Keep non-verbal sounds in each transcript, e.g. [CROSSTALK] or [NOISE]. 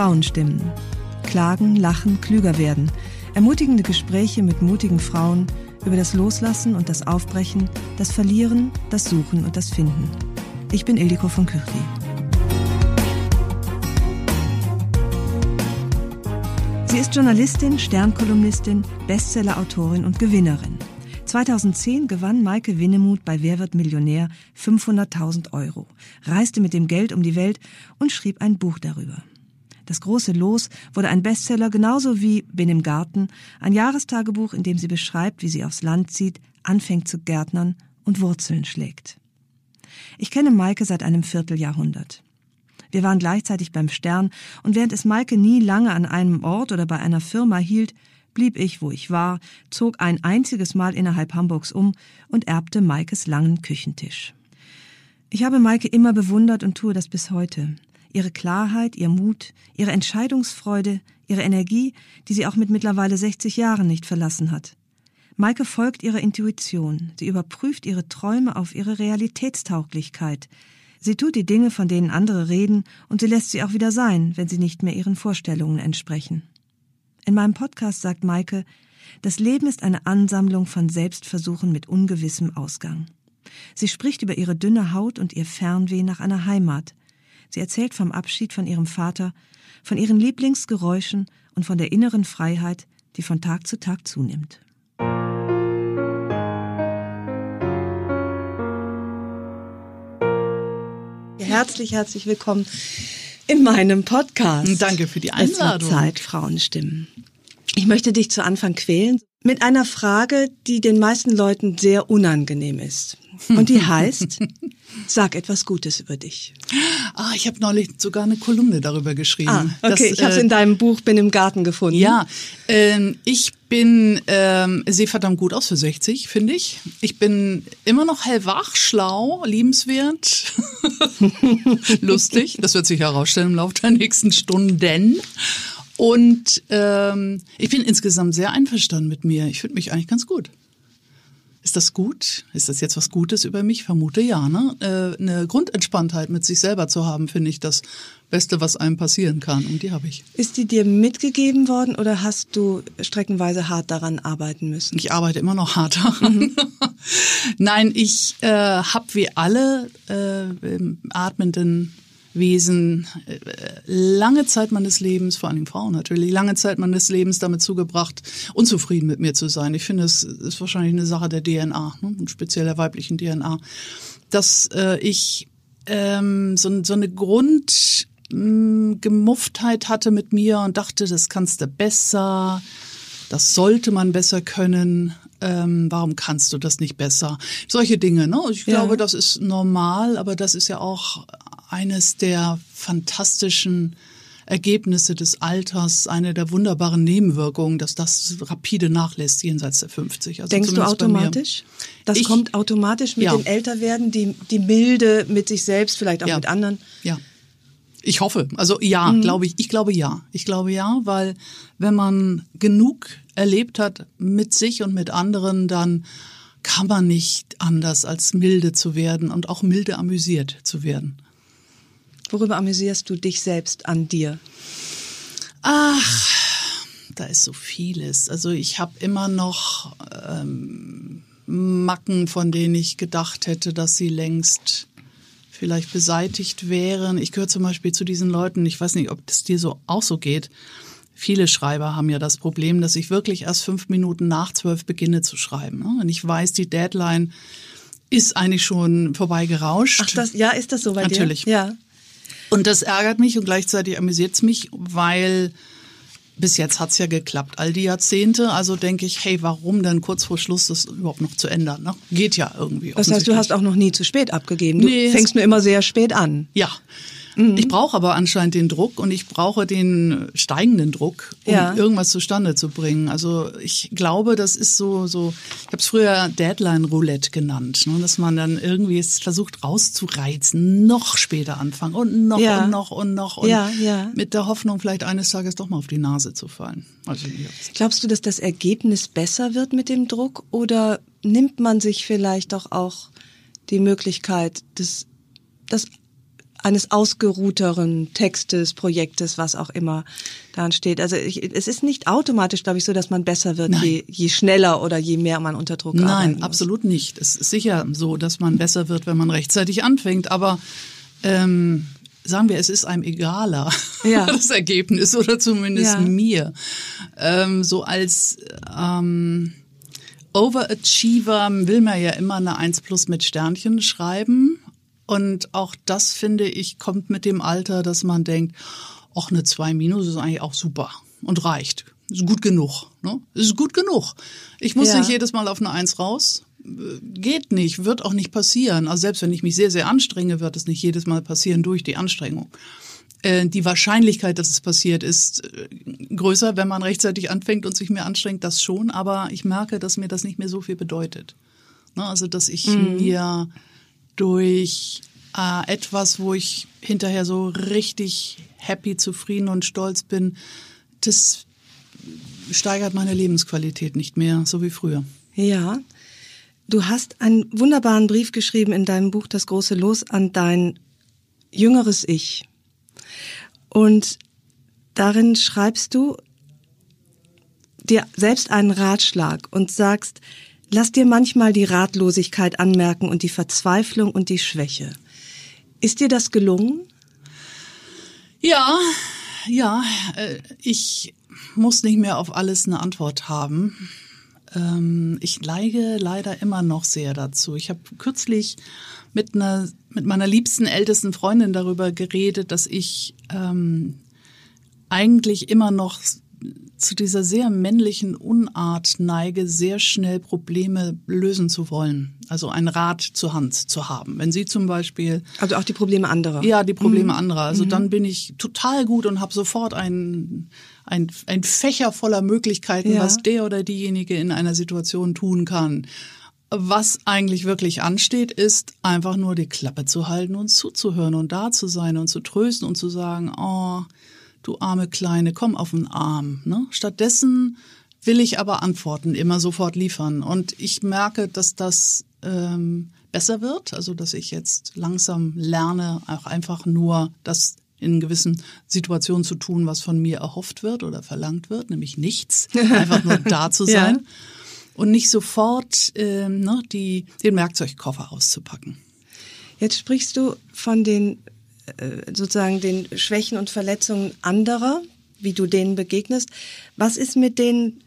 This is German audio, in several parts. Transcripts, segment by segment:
Frauenstimmen. Klagen, lachen, klüger werden. Ermutigende Gespräche mit mutigen Frauen über das Loslassen und das Aufbrechen, das Verlieren, das Suchen und das Finden. Ich bin Ildiko von Kürti. Sie ist Journalistin, Sternkolumnistin, Bestsellerautorin und Gewinnerin. 2010 gewann Maike Winnemuth bei Wer wird Millionär 500.000 Euro, reiste mit dem Geld um die Welt und schrieb ein Buch darüber. Das große Los wurde ein Bestseller genauso wie Bin im Garten, ein Jahrestagebuch, in dem sie beschreibt, wie sie aufs Land zieht, anfängt zu gärtnern und Wurzeln schlägt. Ich kenne Maike seit einem Vierteljahrhundert. Wir waren gleichzeitig beim Stern und während es Maike nie lange an einem Ort oder bei einer Firma hielt, blieb ich, wo ich war, zog ein einziges Mal innerhalb Hamburgs um und erbte Maikes langen Küchentisch. Ich habe Maike immer bewundert und tue das bis heute. Ihre Klarheit, ihr Mut, ihre Entscheidungsfreude, ihre Energie, die sie auch mit mittlerweile 60 Jahren nicht verlassen hat. Maike folgt ihrer Intuition. Sie überprüft ihre Träume auf ihre Realitätstauglichkeit. Sie tut die Dinge, von denen andere reden, und sie lässt sie auch wieder sein, wenn sie nicht mehr ihren Vorstellungen entsprechen. In meinem Podcast sagt Maike, das Leben ist eine Ansammlung von Selbstversuchen mit ungewissem Ausgang. Sie spricht über ihre dünne Haut und ihr Fernweh nach einer Heimat. Sie erzählt vom Abschied von ihrem Vater, von ihren Lieblingsgeräuschen und von der inneren Freiheit, die von Tag zu Tag zunimmt. Herzlich, herzlich willkommen in meinem Podcast. Danke für die Einladung. Es Zeit, Frauenstimmen. Ich möchte dich zu Anfang quälen mit einer Frage, die den meisten Leuten sehr unangenehm ist. Und die [LAUGHS] heißt, sag etwas Gutes über dich. Ah, ich habe neulich sogar eine Kolumne darüber geschrieben. Ah, okay, das, ich habe es äh, in deinem Buch Bin im Garten gefunden. Ja, ähm, ich bin, ähm, sehe verdammt gut aus für 60, finde ich. Ich bin immer noch hellwach, schlau, liebenswert, [LAUGHS] lustig. Das wird sich herausstellen im Laufe der nächsten Stunden. Und ähm, ich bin insgesamt sehr einverstanden mit mir. Ich finde mich eigentlich ganz gut. Ist das gut? Ist das jetzt was Gutes über mich? Vermute ja. Ne? Äh, eine Grundentspanntheit mit sich selber zu haben, finde ich das Beste, was einem passieren kann. Und die habe ich. Ist die dir mitgegeben worden oder hast du streckenweise hart daran arbeiten müssen? Ich arbeite immer noch hart daran. Mhm. [LAUGHS] Nein, ich äh, habe wie alle äh, atmenden Wesen äh, lange Zeit meines Lebens, vor allem Frauen natürlich, lange Zeit meines Lebens damit zugebracht, unzufrieden mit mir zu sein. Ich finde, es ist wahrscheinlich eine Sache der DNA, ne? und speziell der weiblichen DNA, dass äh, ich ähm, so, so eine Grundgemufftheit hatte mit mir und dachte, das kannst du besser, das sollte man besser können. Ähm, warum kannst du das nicht besser? Solche Dinge, ne? Ich ja. glaube, das ist normal, aber das ist ja auch eines der fantastischen Ergebnisse des Alters, eine der wunderbaren Nebenwirkungen, dass das rapide nachlässt jenseits der 50. Also Denkst du automatisch? Das ich, kommt automatisch mit ja. dem Älterwerden, die, die Milde mit sich selbst, vielleicht auch ja. mit anderen? Ja. Ich hoffe. Also ja, mhm. glaube ich. Ich glaube ja. Ich glaube ja, weil wenn man genug erlebt hat mit sich und mit anderen, dann kann man nicht anders als milde zu werden und auch milde amüsiert zu werden. Worüber amüsierst du dich selbst an dir? Ach, da ist so vieles. Also ich habe immer noch ähm, Macken, von denen ich gedacht hätte, dass sie längst vielleicht beseitigt wären. Ich gehöre zum Beispiel zu diesen Leuten, ich weiß nicht, ob das dir so auch so geht. viele Schreiber haben ja das Problem, dass ich wirklich erst fünf Minuten nach zwölf beginne zu schreiben. Ne? Und ich weiß, die Deadline ist eigentlich schon vorbeigerauscht. Ach, das, ja, ist das so bei Natürlich. dir? Ja. Und das ärgert mich und gleichzeitig amüsiert es mich, weil bis jetzt hat's ja geklappt, all die Jahrzehnte. Also denke ich, hey, warum denn kurz vor Schluss das überhaupt noch zu ändern? Ne? Geht ja irgendwie. Das heißt, du hast auch noch nie zu spät abgegeben. Du Nee, fängst nur immer sehr spät an. Ja. Mhm. Ich brauche aber anscheinend den Druck und ich brauche den steigenden Druck, um Ja. irgendwas zustande zu bringen. Also ich glaube, das ist so, so ich habe es früher Deadline-Roulette genannt, ne? dass man dann irgendwie es versucht rauszureizen, noch später anfangen und noch Ja. und noch und noch und Ja, ja. mit der Hoffnung, vielleicht eines Tages doch mal auf die Nase zu fallen. Also. Glaubst du, dass das Ergebnis besser wird mit dem Druck oder nimmt man sich vielleicht doch auch die Möglichkeit des, des eines ausgeruhteren Textes, Projektes, was auch immer da steht. Also ich, es ist nicht automatisch, glaube ich, so, dass man besser wird, je, je schneller oder je mehr man unter Druck arbeiten Nein, absolut nicht. Es ist sicher so, dass man besser wird, wenn man rechtzeitig anfängt. Aber ähm, sagen wir, es ist einem egaler, Ja. [LAUGHS] das Ergebnis, oder zumindest Ja. mir. Ähm, so als ähm, Overachiever will man ja immer eine 1 plus mit Sternchen schreiben. Und auch das, finde ich, kommt mit dem Alter, dass man denkt, ach, eine 2 minus ist eigentlich auch super und reicht. Ist gut genug. Ne? Ist gut genug. Ich muss Ja. nicht jedes Mal auf eine 1 raus. Geht nicht, wird auch nicht passieren. Also selbst wenn ich mich sehr, sehr anstrenge, wird es nicht jedes Mal passieren durch die Anstrengung. Äh, Die Wahrscheinlichkeit, dass es passiert, ist äh, größer, wenn man rechtzeitig anfängt und sich mehr anstrengt, das schon. Aber ich merke, dass mir das nicht mehr so viel bedeutet. Ne, Also, dass ich mir durch äh, etwas, wo ich hinterher so richtig happy, zufrieden und stolz bin, das steigert meine Lebensqualität nicht mehr, so wie früher. Ja. Du hast einen wunderbaren Brief geschrieben in deinem Buch Das große Los an dein jüngeres Ich. Und darin schreibst du dir selbst einen Ratschlag und sagst, lass dir manchmal die Ratlosigkeit anmerken und die Verzweiflung und die Schwäche. Ist dir das gelungen? Ja, ja, äh, ich muss nicht mehr auf alles eine Antwort haben. Ähm, ich neige leider immer noch sehr dazu. Ich habe kürzlich mit einer mit meiner liebsten ältesten Freundin darüber geredet, dass ich ähm, eigentlich immer noch zu dieser sehr männlichen Unart neige, sehr schnell Probleme lösen zu wollen. Also ein Rat zur Hand zu haben. Wenn sie zum Beispiel Also auch die Probleme anderer. ja, die Probleme anderer. Also dann bin ich total gut und habe sofort ein, ein, ein Fächer voller Möglichkeiten, Ja. was der oder diejenige in einer Situation tun kann. Was eigentlich wirklich ansteht, ist einfach nur die Klappe zu halten und zuzuhören und da zu sein und zu trösten und zu sagen, oh, du arme Kleine, komm auf den Arm. Ne? Stattdessen will ich aber Antworten immer sofort liefern. Und ich merke, dass das ähm, besser wird, also dass ich jetzt langsam lerne, auch einfach nur das in gewissen Situationen zu tun, was von mir erhofft wird oder verlangt wird, nämlich nichts, [LAUGHS] einfach nur da zu Ja. sein und nicht sofort ähm, ne, die, den Werkzeugkoffer auszupacken. Jetzt sprichst du von den sozusagen den Schwächen und Verletzungen anderer, wie du denen begegnest. Was ist mit denen,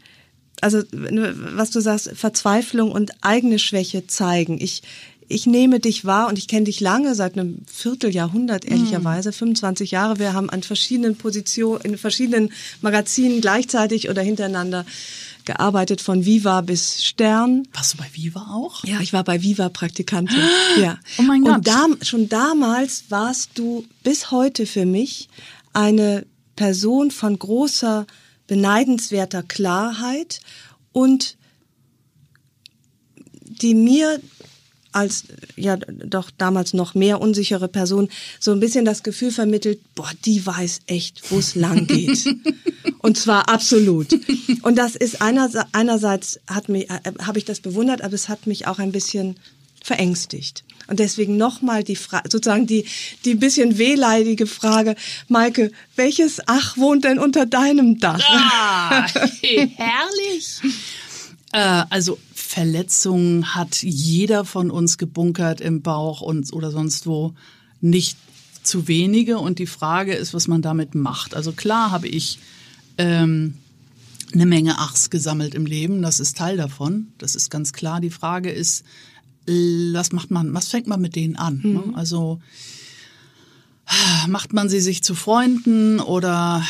also was du sagst, Verzweiflung und eigene Schwäche zeigen? Ich ich nehme dich wahr und ich kenne dich lange, seit einem Vierteljahrhundert ehrlicherweise, 25 Jahre. Wir haben an verschiedenen Positionen, in verschiedenen Magazinen gleichzeitig oder hintereinander gearbeitet, von Viva bis Stern. Warst du bei Viva auch? Ja, ich war bei Viva Praktikantin. [GASPS] Ja. Oh mein Gott. Und da, schon damals warst du bis heute für mich eine Person von großer, beneidenswerter Klarheit und die mir als ja doch damals noch mehr unsichere Person so ein bisschen das Gefühl vermittelt, boah, die weiß echt, wo es lang [LAUGHS] geht. Und zwar absolut. Und das ist einerseits, einerseits hat mich äh, habe ich das bewundert, aber es hat mich auch ein bisschen verängstigt. Und deswegen nochmal die Frage, sozusagen die, die bisschen wehleidige Frage, Maike, welches Ach wohnt denn unter deinem Dach? Ah, [LAUGHS] herrlich. Äh, also Verletzungen hat jeder von uns gebunkert im Bauch und oder sonst wo. Nicht zu wenige. Und die Frage ist, was man damit macht. Also klar habe ich ähm, eine Menge Achs gesammelt im Leben. Das ist Teil davon. Das ist ganz klar. Die Frage ist, was macht man, was fängt man mit denen an? Ne? Mhm. Also macht man sie sich zu Freunden oder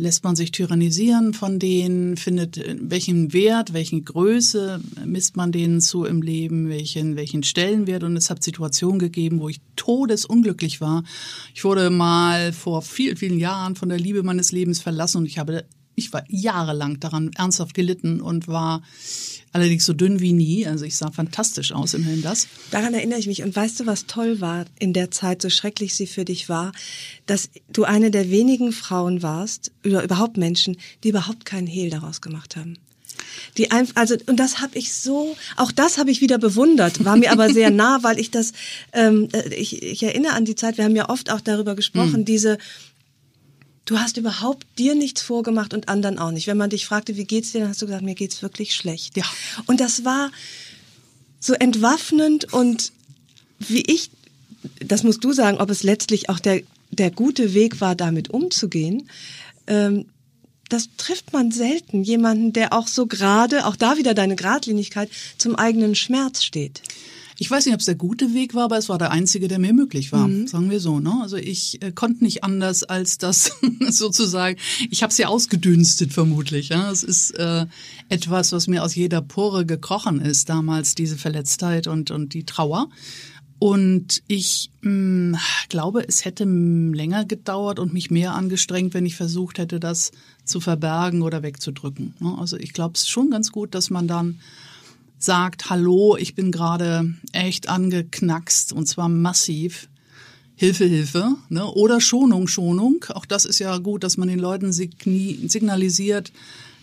lässt man sich tyrannisieren von denen, findet welchen Wert, welchen Größe misst man denen zu im Leben, welchen, welchen Stellenwert und es hat Situationen gegeben, wo ich todesunglücklich war. Ich wurde mal vor vielen, vielen Jahren von der Liebe meines Lebens verlassen und ich habe ich war jahrelang daran ernsthaft gelitten und war allerdings so dünn wie nie. Also ich sah fantastisch aus, immerhin das. Daran erinnere ich mich. Und weißt du, was toll war in der Zeit, so schrecklich sie für dich war, dass du eine der wenigen Frauen warst, oder überhaupt Menschen, die überhaupt keinen Hehl daraus gemacht haben. Die einfach, also und das habe ich so, auch das habe ich wieder bewundert, war mir aber sehr [LAUGHS] nah, weil ich das, ähm, äh, ich, ich erinnere an die Zeit. Wir haben ja oft auch darüber gesprochen, mhm. diese du hast überhaupt dir nichts vorgemacht und anderen auch nicht. Wenn man dich fragte, wie geht's dir, dann hast du gesagt, mir geht's wirklich schlecht. Ja. Und das war so entwaffnend und wie ich, das musst du sagen, ob es letztlich auch der, der gute Weg war, damit umzugehen. Ähm, das trifft man selten. Jemanden, der auch so gerade, auch da wieder deine Gradlinigkeit, zum eigenen Schmerz steht. Ich weiß nicht, ob es der gute Weg war, aber es war der einzige, der mir möglich war, mhm. sagen wir so. Ne? Also ich äh, konnte nicht anders als das [LAUGHS] sozusagen. Ich habe es ja ausgedünstet vermutlich. Ja? Es ist äh, etwas, was mir aus jeder Pore gekrochen ist damals, diese Verletztheit und und die Trauer. Und ich mh, glaube, es hätte länger gedauert und mich mehr angestrengt, wenn ich versucht hätte, das zu verbergen oder wegzudrücken. Ne? Also ich glaube es ist schon ganz gut, dass man dann sagt, hallo, ich bin gerade echt angeknackst und zwar massiv. Hilfe, Hilfe, ne? oder Schonung, Schonung. Auch das ist ja gut, dass man den Leuten signalisiert,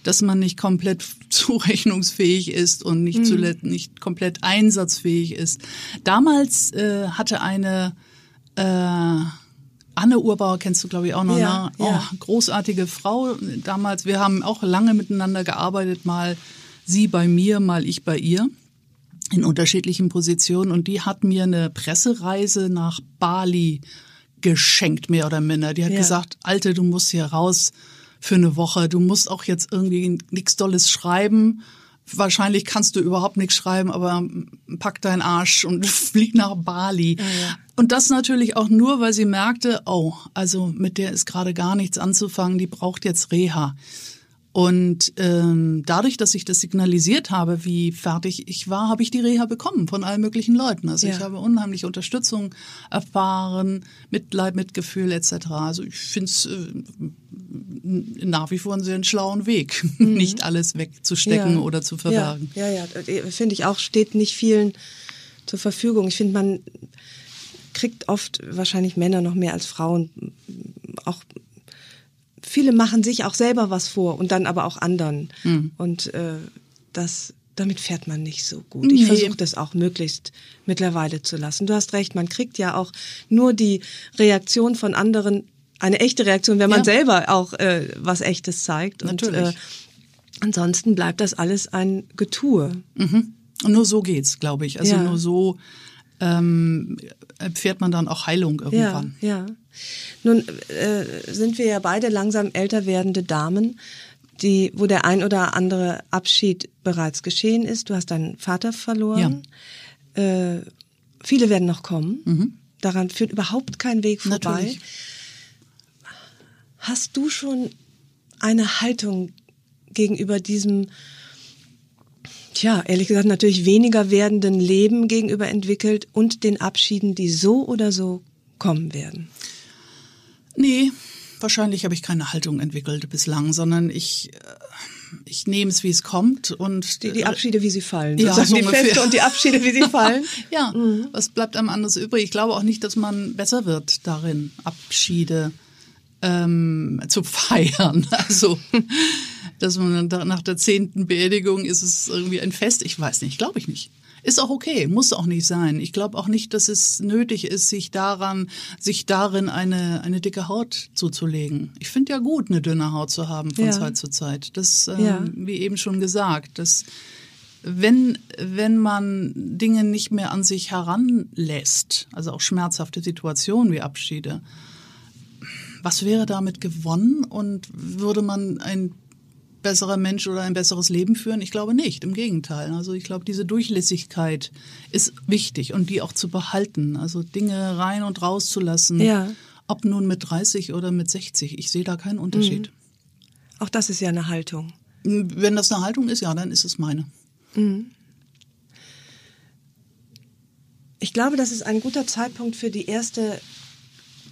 dass man nicht komplett [LAUGHS] zurechnungsfähig ist und nicht, mhm. zuletzt nicht komplett einsatzfähig ist. Damals äh, hatte eine äh, Anne Urbauer kennst du, glaube ich, auch noch. Ja, ne? oh, ja. Großartige Frau damals. Wir haben auch lange miteinander gearbeitet, mal sie bei mir, mal ich bei ihr in unterschiedlichen Positionen und die hat mir eine Pressereise nach Bali geschenkt, mehr oder minder. Die hat ja. gesagt, Alte, du musst hier raus für eine Woche. Du musst auch jetzt irgendwie nichts Dolles schreiben. Wahrscheinlich kannst du überhaupt nichts schreiben, aber pack deinen Arsch und [LAUGHS] flieg nach Bali. Ja, ja. Und das natürlich auch nur, weil sie merkte, oh, also mit der ist gerade gar nichts anzufangen, die braucht jetzt Reha. Und ähm, dadurch, dass ich das signalisiert habe, wie fertig ich war, habe ich die Reha bekommen von allen möglichen Leuten. Also ja. ich habe unheimliche Unterstützung erfahren, Mitleid, Mitgefühl etc. Also ich finde es äh, nach wie vor einen sehr schlauen Weg, [LAUGHS] mhm. nicht alles wegzustecken ja. oder zu verbergen. Ja, ja, ja. finde ich auch, steht nicht vielen zur Verfügung. Ich finde, man kriegt oft wahrscheinlich Männer noch mehr als Frauen auch viele machen sich auch selber was vor und dann aber auch anderen. Mhm. Und äh, das damit fährt man nicht so gut. Ich nee. versuche das auch möglichst mittlerweile zu lassen. Du hast recht, man kriegt ja auch nur die Reaktion von anderen, eine echte Reaktion, wenn man ja. selber auch äh, was Echtes zeigt. Natürlich. Und, äh, ansonsten bleibt das alles ein Getue. Mhm. Und nur so geht's, glaube ich. Also ja. nur so ähm, erfährt man dann auch Heilung irgendwann. Ja, ja. Nun äh, sind wir ja beide langsam älter werdende Damen, die, wo der ein oder andere Abschied bereits geschehen ist. Du hast deinen Vater verloren. Ja. Äh, viele werden noch kommen. Mhm. Daran führt überhaupt kein Weg vorbei. Natürlich. Hast du schon eine Haltung gegenüber diesem, tja, ehrlich gesagt, natürlich weniger werdenden Leben gegenüber entwickelt und den Abschieden, die so oder so kommen werden? Nee, wahrscheinlich habe ich keine Haltung entwickelt bislang, sondern ich, äh, ich nehme es, wie es kommt und die, die Abschiede, wie sie fallen. Ja, so die Feste und die Abschiede, wie sie [LAUGHS] fallen. ja, mhm. was bleibt einem anderes übrig? Ich glaube auch nicht, dass man besser wird darin, Abschiede ähm, zu feiern. [LAUGHS] Also, dass man nach der zehnten Beerdigung ist es irgendwie ein Fest. Ich weiß nicht, glaube ich nicht. Ist auch okay, muss auch nicht sein. Ich glaube auch nicht, dass es nötig ist, sich daran, sich darin eine, eine dicke Haut zuzulegen. Ich finde ja gut, eine dünne Haut zu haben von ja. Zeit zu Zeit. Das, ähm, ja. wie eben schon gesagt, das, wenn, wenn man Dinge nicht mehr an sich heranlässt, also auch schmerzhafte Situationen wie Abschiede, was wäre damit gewonnen und würde man ein besserer Mensch oder ein besseres Leben führen? Ich glaube nicht, im Gegenteil. Also ich glaube, diese Durchlässigkeit ist wichtig und die auch zu behalten. Also Dinge rein und raus zu lassen. Ja. Ob nun mit 30 oder mit 60. Ich sehe da keinen Unterschied. Auch das ist ja eine Haltung. Wenn das eine Haltung ist, ja, dann ist es meine. Ich glaube, das ist ein guter Zeitpunkt für die erste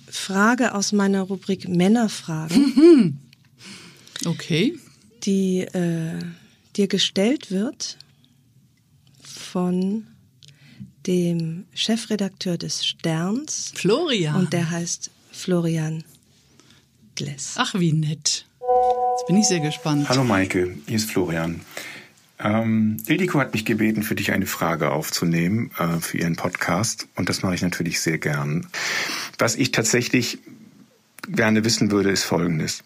Frage aus meiner Rubrik Männerfragen, [LAUGHS] Okay. Die äh, dir gestellt wird von dem Chefredakteur des Sterns Florian. und der heißt Florian Gless. Ach, wie nett. Jetzt bin ich sehr gespannt. Hallo Maike, hier ist Florian. Ähm, Ildiko hat mich gebeten, für dich eine Frage aufzunehmen äh, für ihren Podcast und das mache ich natürlich sehr gern. Was ich tatsächlich gerne wissen würde, ist Folgendes.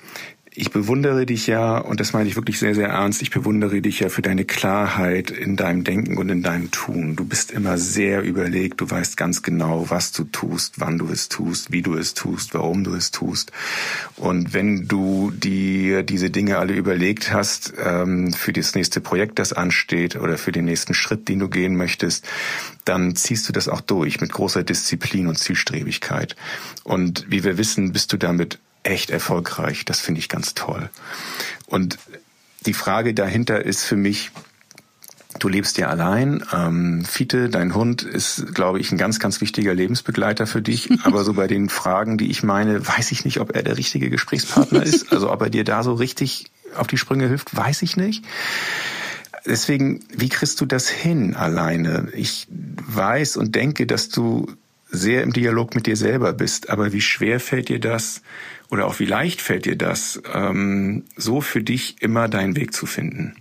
Ich bewundere dich ja, und das meine ich wirklich sehr, sehr ernst, ich bewundere dich ja für deine Klarheit in deinem Denken und in deinem Tun. Du bist immer sehr überlegt, du weißt ganz genau, was du tust, wann du es tust, wie du es tust, warum du es tust. Und wenn du dir diese Dinge alle überlegt hast ähm, für das nächste Projekt, das ansteht, oder für den nächsten Schritt, den du gehen möchtest, dann ziehst du das auch durch mit großer Disziplin und Zielstrebigkeit. Und wie wir wissen, bist du damit echt erfolgreich. Das finde ich ganz toll. Und die Frage dahinter ist für mich, du lebst ja allein. Ähm, Fiete, dein Hund, ist, glaube ich, ein ganz, ganz wichtiger Lebensbegleiter für dich. [LAUGHS] Aber so bei den Fragen, die ich meine, weiß ich nicht, ob er der richtige Gesprächspartner ist. Also ob er dir da so richtig auf die Sprünge hilft, weiß ich nicht. Deswegen, wie kriegst du das hin alleine? Ich weiß und denke, dass du sehr im Dialog mit dir selber bist, aber wie schwer fällt dir das oder auch wie leicht fällt dir das, ähm, so für dich immer deinen Weg zu finden?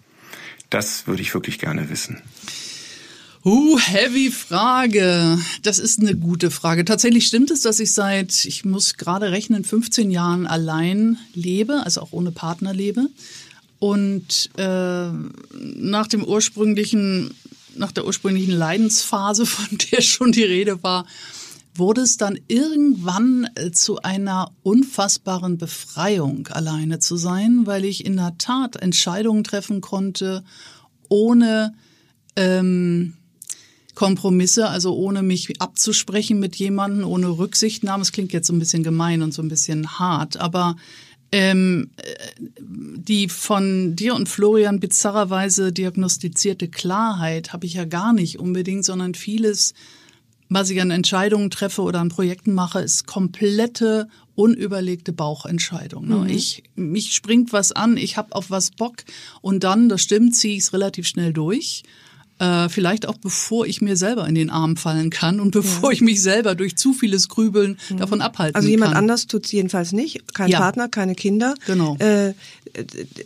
Das würde ich wirklich gerne wissen. Uh, heavy Frage. Das ist eine gute Frage. Tatsächlich stimmt es, dass ich seit, ich muss gerade rechnen, 15 Jahren allein lebe, also auch ohne Partner lebe. Und äh, nach dem ursprünglichen, nach der ursprünglichen Leidensphase, [LAUGHS] von der schon die Rede war, wurde es dann irgendwann äh, zu einer unfassbaren Befreiung, alleine zu sein, weil ich in der Tat Entscheidungen treffen konnte, ohne ähm, Kompromisse, also ohne mich abzusprechen mit jemandem, ohne Rücksichtnahme. Es klingt jetzt so ein bisschen gemein und so ein bisschen hart, aber ähm, die von dir und Florian bizarrerweise diagnostizierte Klarheit habe ich ja gar nicht unbedingt, sondern vieles, was ich an Entscheidungen treffe oder an Projekten mache, ist komplette unüberlegte Bauchentscheidung. Ne? Mhm. Ich mich springt was an, ich habe auf was Bock und dann, das stimmt, ziehe ich es relativ schnell durch. Äh, vielleicht auch bevor ich mir selber in den Arm fallen kann und bevor ich mich selber durch zu vieles Grübeln davon abhalten Also jemand kann. anders tut's jedenfalls nicht. Kein Ja. Partner, keine Kinder. Genau. Äh, äh,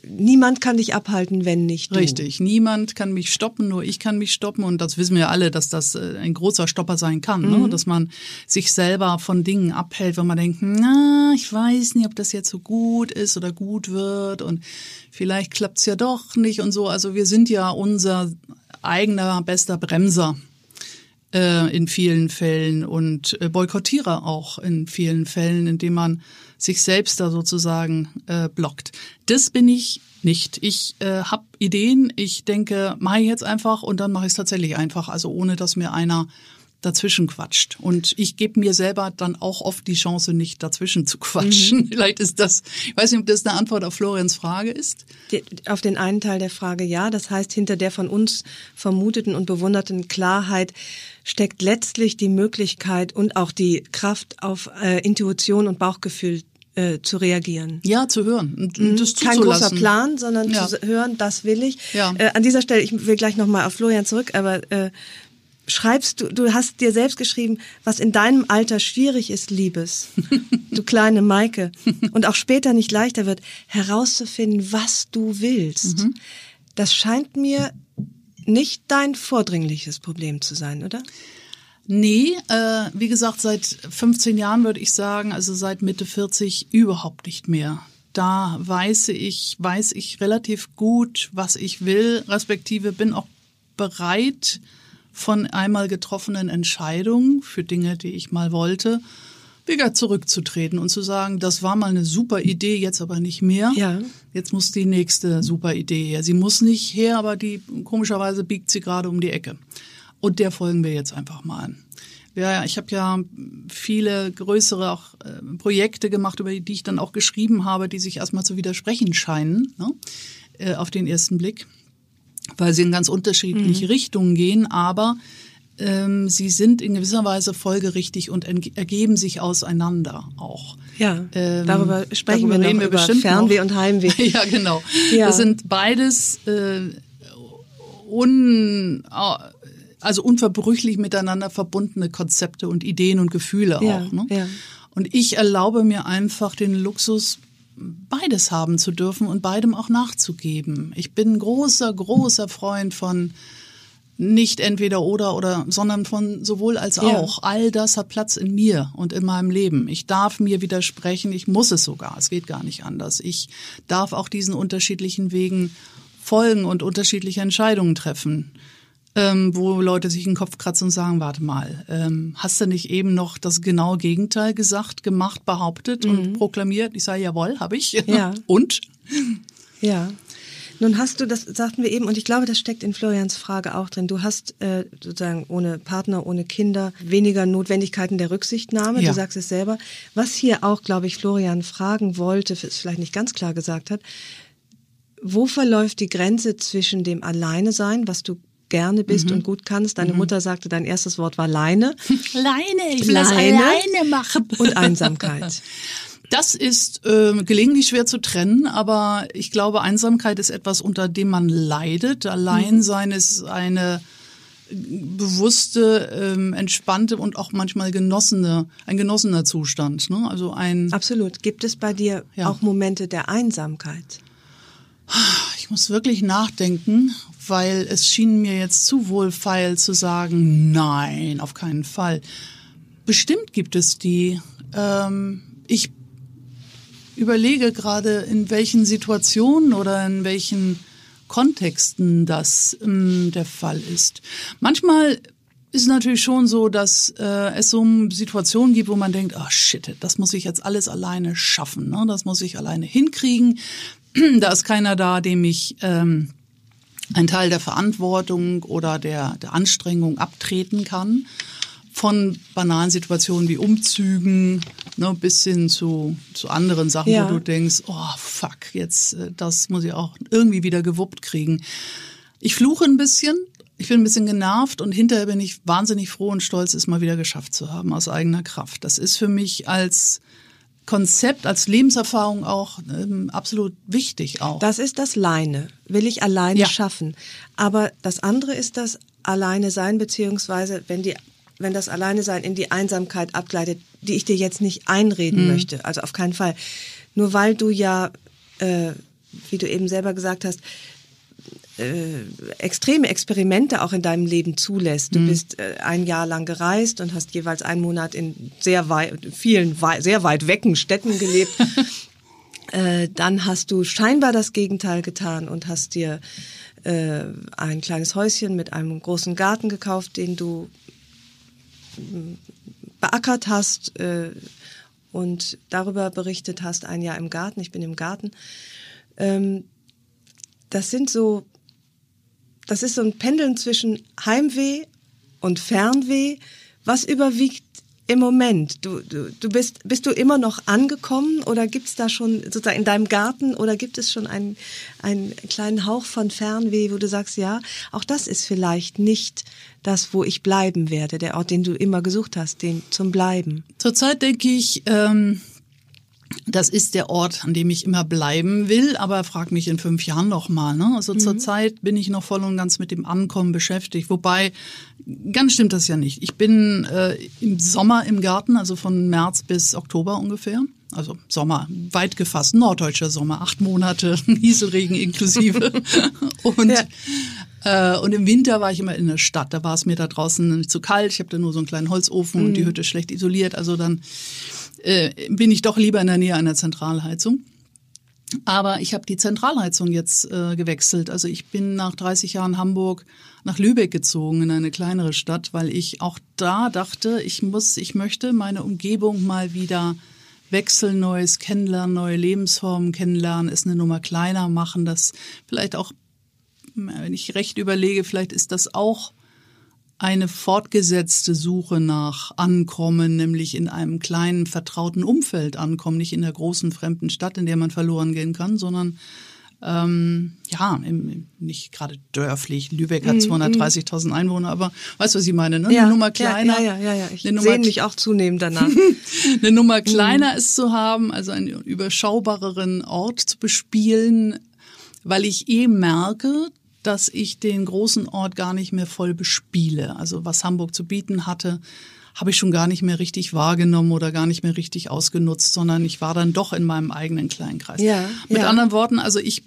niemand kann dich abhalten, wenn nicht du. Richtig. Niemand kann mich stoppen, nur ich kann mich stoppen. Und das wissen wir alle, dass das äh, ein großer Stopper sein kann. Ne? Dass man sich selber von Dingen abhält, wenn man denkt, na, ich weiß nicht, ob das jetzt so gut ist oder gut wird. Und vielleicht klappt's ja doch nicht und so. Also wir sind ja unser eigener bester Bremser äh, in vielen Fällen und äh, Boykottierer auch in vielen Fällen, indem man sich selbst da sozusagen äh, blockt. Das bin ich nicht. Ich äh, habe Ideen, ich denke, mache ich jetzt einfach und dann mache ich es tatsächlich einfach, also ohne dass mir einer dazwischen quatscht. Und ich gebe mir selber dann auch oft die Chance, nicht dazwischen zu quatschen. [LAUGHS] Vielleicht ist das, ich weiß nicht, ob das eine Antwort auf Florians Frage ist. Die- Auf den einen Teil der Frage ja. Das heißt, hinter der von uns vermuteten und bewunderten Klarheit steckt letztlich die Möglichkeit und auch die Kraft auf äh, Intuition und Bauchgefühl äh, zu reagieren. Ja, zu hören und und das Kein großer. Plan, sondern Ja. zu hören, das will ich. Ja. Äh, an dieser Stelle, ich will gleich nochmal auf Florian zurück, aber äh, schreibst du, du hast dir selbst geschrieben, was in deinem Alter schwierig ist, Liebes, du [LAUGHS] kleine Maike, und auch später nicht leichter wird, herauszufinden, was du willst. Mhm. Das scheint mir nicht dein vordringliches Problem zu sein, oder? Nee, äh, wie gesagt, seit 15 Jahren würde ich sagen, also seit Mitte 40 überhaupt nicht mehr. Da weiß ich, weiß ich relativ gut, was ich will, respektive bin auch bereit, von einmal getroffenen Entscheidungen für Dinge, die ich mal wollte, wieder zurückzutreten und zu sagen, das war mal eine super Idee, jetzt aber nicht mehr. Ja. Jetzt muss die nächste super Idee her. Sie muss nicht her, aber die komischerweise biegt sie gerade um die Ecke. Und der folgen wir jetzt einfach mal an. Ja, ich habe ja viele größere auch äh, Projekte gemacht, über die ich dann auch geschrieben habe, die sich erstmal zu widersprechen scheinen, ne? äh, auf den ersten Blick, weil sie in ganz unterschiedliche mhm. Richtungen gehen, aber ähm, sie sind in gewisser Weise folgerichtig und ergeben sich auseinander auch. Ja, ähm, darüber sprechen darüber wir noch, wir über Fernweh noch. und Heimweh. [LAUGHS] ja, genau. Ja. Das sind beides äh, un, also unverbrüchlich miteinander verbundene Konzepte und Ideen und Gefühle ja, auch. Ne? Ja. Und ich erlaube mir einfach den Luxus, beides haben zu dürfen und beidem auch nachzugeben. Ich bin großer, großer Freund von nicht entweder oder oder, sondern von sowohl als auch. Ja. All das hat Platz in mir und in meinem Leben. Ich darf mir widersprechen, ich muss es sogar. Es geht gar nicht anders. Ich darf auch diesen unterschiedlichen Wegen folgen und unterschiedliche Entscheidungen treffen ähm, wo Leute sich den Kopf kratzen und sagen, warte mal, ähm, hast du nicht eben noch das genaue Gegenteil gesagt, gemacht, behauptet mhm. und proklamiert? Ich sage, jawohl, habe ich. Ja. [LAUGHS] und? Ja. Nun hast du, das sagten wir eben, und ich glaube, das steckt in Florians Frage auch drin. Du hast äh, sozusagen ohne Partner, ohne Kinder weniger Notwendigkeiten der Rücksichtnahme. Ja. Du sagst es selber. Was hier auch, glaube ich, Florian fragen wollte, es vielleicht nicht ganz klar gesagt hat, wo verläuft die Grenze zwischen dem Alleinesein, was du gerne bist mhm. und gut kannst. Deine mhm. Mutter sagte, dein erstes Wort war Leine. Leine, ich will Leine das alleine machen. [LAUGHS] Und Einsamkeit. Das ist äh, gelegentlich schwer zu trennen, aber ich glaube, Einsamkeit ist etwas, unter dem man leidet. Alleinsein mhm. ist eine bewusste, ähm, entspannte und auch manchmal genossene, ein genossener Zustand. Ne? Also ein absolut. Gibt es bei dir ja. auch Momente der Einsamkeit? Ich muss wirklich nachdenken, weil es schien mir jetzt zu wohlfeil zu sagen, nein, auf keinen Fall. Bestimmt gibt es die. Ähm, ich überlege gerade, in welchen Situationen oder in welchen Kontexten das ähm, der Fall ist. Manchmal ist es natürlich schon so, dass äh, es so Situationen gibt, wo man denkt, ah oh, shit, das muss ich jetzt alles alleine schaffen, ne? das muss ich alleine hinkriegen. [CLEARS THROAT] da ist keiner da, dem ich ähm, ein Teil der Verantwortung oder der, der Anstrengung abtreten kann. Von banalen Situationen wie Umzügen ne, bis hin zu, zu anderen Sachen, ja. wo du denkst, oh fuck, jetzt äh, das muss ich auch irgendwie wieder gewuppt kriegen. Ich fluche ein bisschen, ich bin ein bisschen genervt und hinterher bin ich wahnsinnig froh und stolz, es mal wieder geschafft zu haben aus eigener Kraft. Das ist für mich als Konzept, als Lebenserfahrung auch ähm, absolut wichtig auch. Das ist das Leine, will ich alleine ja. schaffen. Aber das andere ist das Alleine sein, beziehungsweise wenn die wenn das Alleine sein in die Einsamkeit abgleitet, die ich dir jetzt nicht einreden mhm. möchte, also auf keinen Fall. Nur weil du ja, äh, wie du eben selber gesagt hast, äh, extreme Experimente auch in deinem Leben zulässt. Du mhm. bist äh, ein Jahr lang gereist und hast jeweils einen Monat in sehr weit, vielen wei sehr weit wecken Städten gelebt. [LAUGHS] äh, dann hast du scheinbar das Gegenteil getan und hast dir äh, ein kleines Häuschen mit einem großen Garten gekauft, den du mm, beackert hast äh, und darüber berichtet hast, ein Jahr im Garten, ich bin im Garten. Ähm, das sind so das ist so ein Pendeln zwischen Heimweh und Fernweh. Was überwiegt im Moment? Du, du, du bist, bist du immer noch angekommen oder gibt es da schon sozusagen in deinem Garten oder gibt es schon einen, einen kleinen Hauch von Fernweh, wo du sagst, ja, auch das ist vielleicht nicht das, wo ich bleiben werde, der Ort, den du immer gesucht hast, den zum Bleiben? Zurzeit denke ich, ähm, das ist der Ort, an dem ich immer bleiben will, aber frag mich in fünf Jahren noch mal. Ne? Also mhm. zurzeit bin ich noch voll und ganz mit dem Ankommen beschäftigt. Wobei, ganz stimmt das ja nicht. Ich bin äh, im Sommer im Garten, also von März bis Oktober ungefähr. Also Sommer, weit gefasst, norddeutscher Sommer, acht Monate, [LAUGHS] Nieselregen inklusive. [LAUGHS] und ja. Äh, und im Winter war ich immer in der Stadt. Da war es mir da draußen zu kalt. Ich habe da nur so einen kleinen Holzofen mhm. und die mhm. Hütte schlecht isoliert. Also dann äh, bin ich doch lieber in der Nähe einer Zentralheizung. Aber ich habe die Zentralheizung jetzt äh, gewechselt. Also ich bin nach 30 Jahren Hamburg nach Lübeck gezogen in eine kleinere Stadt, weil ich auch da dachte, ich muss, ich möchte meine Umgebung mal wieder wechseln, Neues kennenlernen, neue Lebensformen kennenlernen, es eine Nummer kleiner machen, das vielleicht auch, wenn ich recht überlege, vielleicht ist das auch eine fortgesetzte Suche nach Ankommen, nämlich in einem kleinen, vertrauten Umfeld ankommen, nicht in der großen fremden Stadt, in der man verloren gehen kann, sondern ähm, ja, im, nicht gerade dörflich. Lübeck hat 230.000 mhm. Einwohner, aber weißt du, was ich meine? Ne? Ja, eine Nummer kleiner. Ja, ja, ja, ja. Ich sehe mich auch zunehmend danach. [LAUGHS] eine Nummer kleiner mhm. ist zu haben, also einen überschaubareren Ort zu bespielen, weil ich eh merke, dass ich den großen Ort gar nicht mehr voll bespiele. Also was Hamburg zu bieten hatte, habe ich schon gar nicht mehr richtig wahrgenommen oder gar nicht mehr richtig ausgenutzt, sondern ich war dann doch in meinem eigenen kleinen Kreis. Ja, Mit ja. anderen Worten, also ich,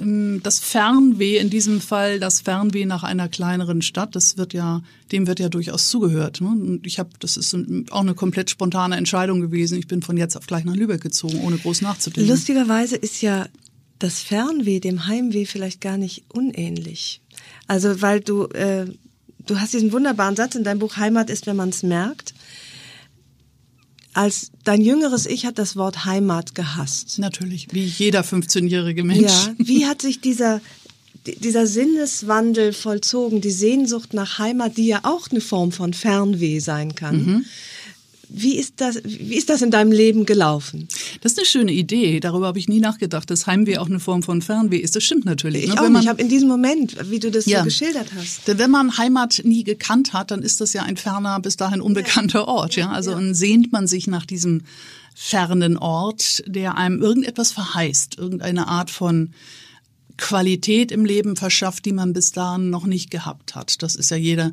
ähm, das Fernweh in diesem Fall, das Fernweh nach einer kleineren Stadt, das wird ja, dem wird ja durchaus zugehört. Ne? Und ich habe, das ist auch eine komplett spontane Entscheidung gewesen. Ich bin von jetzt auf gleich nach Lübeck gezogen, ohne groß nachzudenken. Lustigerweise ist ja das Fernweh dem Heimweh vielleicht gar nicht unähnlich. Also weil du, äh, du hast diesen wunderbaren Satz in deinem Buch Heimat ist, wenn man es merkt. Als dein jüngeres Ich hat das Wort Heimat gehasst. Natürlich, wie jeder 15-jährige Mensch. Ja, wie hat sich dieser dieser Sinneswandel vollzogen, die Sehnsucht nach Heimat, die ja auch eine Form von Fernweh sein kann. Mhm. Wie ist das, wie ist das in deinem Leben gelaufen? Das ist eine schöne Idee. Darüber habe ich nie nachgedacht, dass Heimweh auch eine Form von Fernweh ist. Das stimmt natürlich. Ich ne? auch nicht. Ich habe in diesem Moment, wie du das ja. so geschildert hast. Denn wenn man Heimat nie gekannt hat, dann ist das ja ein ferner, bis dahin unbekannter ja. Ort. Ja, also ja. dann sehnt man sich nach diesem fernen Ort, der einem irgendetwas verheißt, irgendeine Art von Qualität im Leben verschafft, die man bis dahin noch nicht gehabt hat. Das ist ja jeder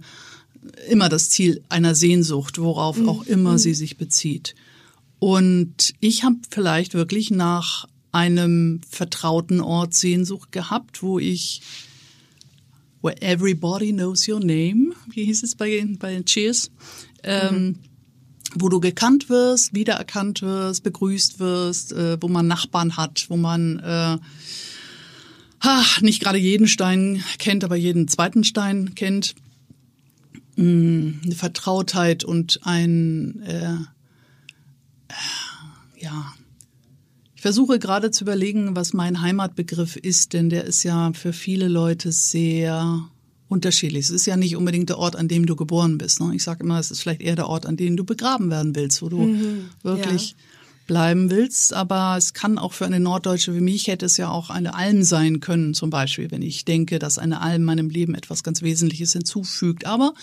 immer das Ziel einer Sehnsucht, worauf mhm. auch immer sie sich bezieht. Und ich habe vielleicht wirklich nach einem vertrauten Ort Sehnsucht gehabt, wo ich where everybody knows your name, wie hieß es bei, bei Cheers, ähm, mhm. wo du gekannt wirst, wiedererkannt wirst, begrüßt wirst, äh, wo man Nachbarn hat, wo man äh, ach, nicht gerade jeden Stein kennt, aber jeden zweiten Stein kennt. Mm, eine Vertrautheit und ein, äh, ja, ich versuche gerade zu überlegen, was mein Heimatbegriff ist, denn der ist ja für viele Leute sehr unterschiedlich. Es ist ja nicht unbedingt der Ort, an dem du geboren bist. Ne? Ich sage immer, es ist vielleicht eher der Ort, an dem du begraben werden willst, wo du mhm, wirklich ja bleiben willst. Aber es kann auch für eine Norddeutsche wie mich hätte es ja auch eine Alm sein können, zum Beispiel, wenn ich denke, dass eine Alm meinem Leben etwas ganz Wesentliches hinzufügt. Aber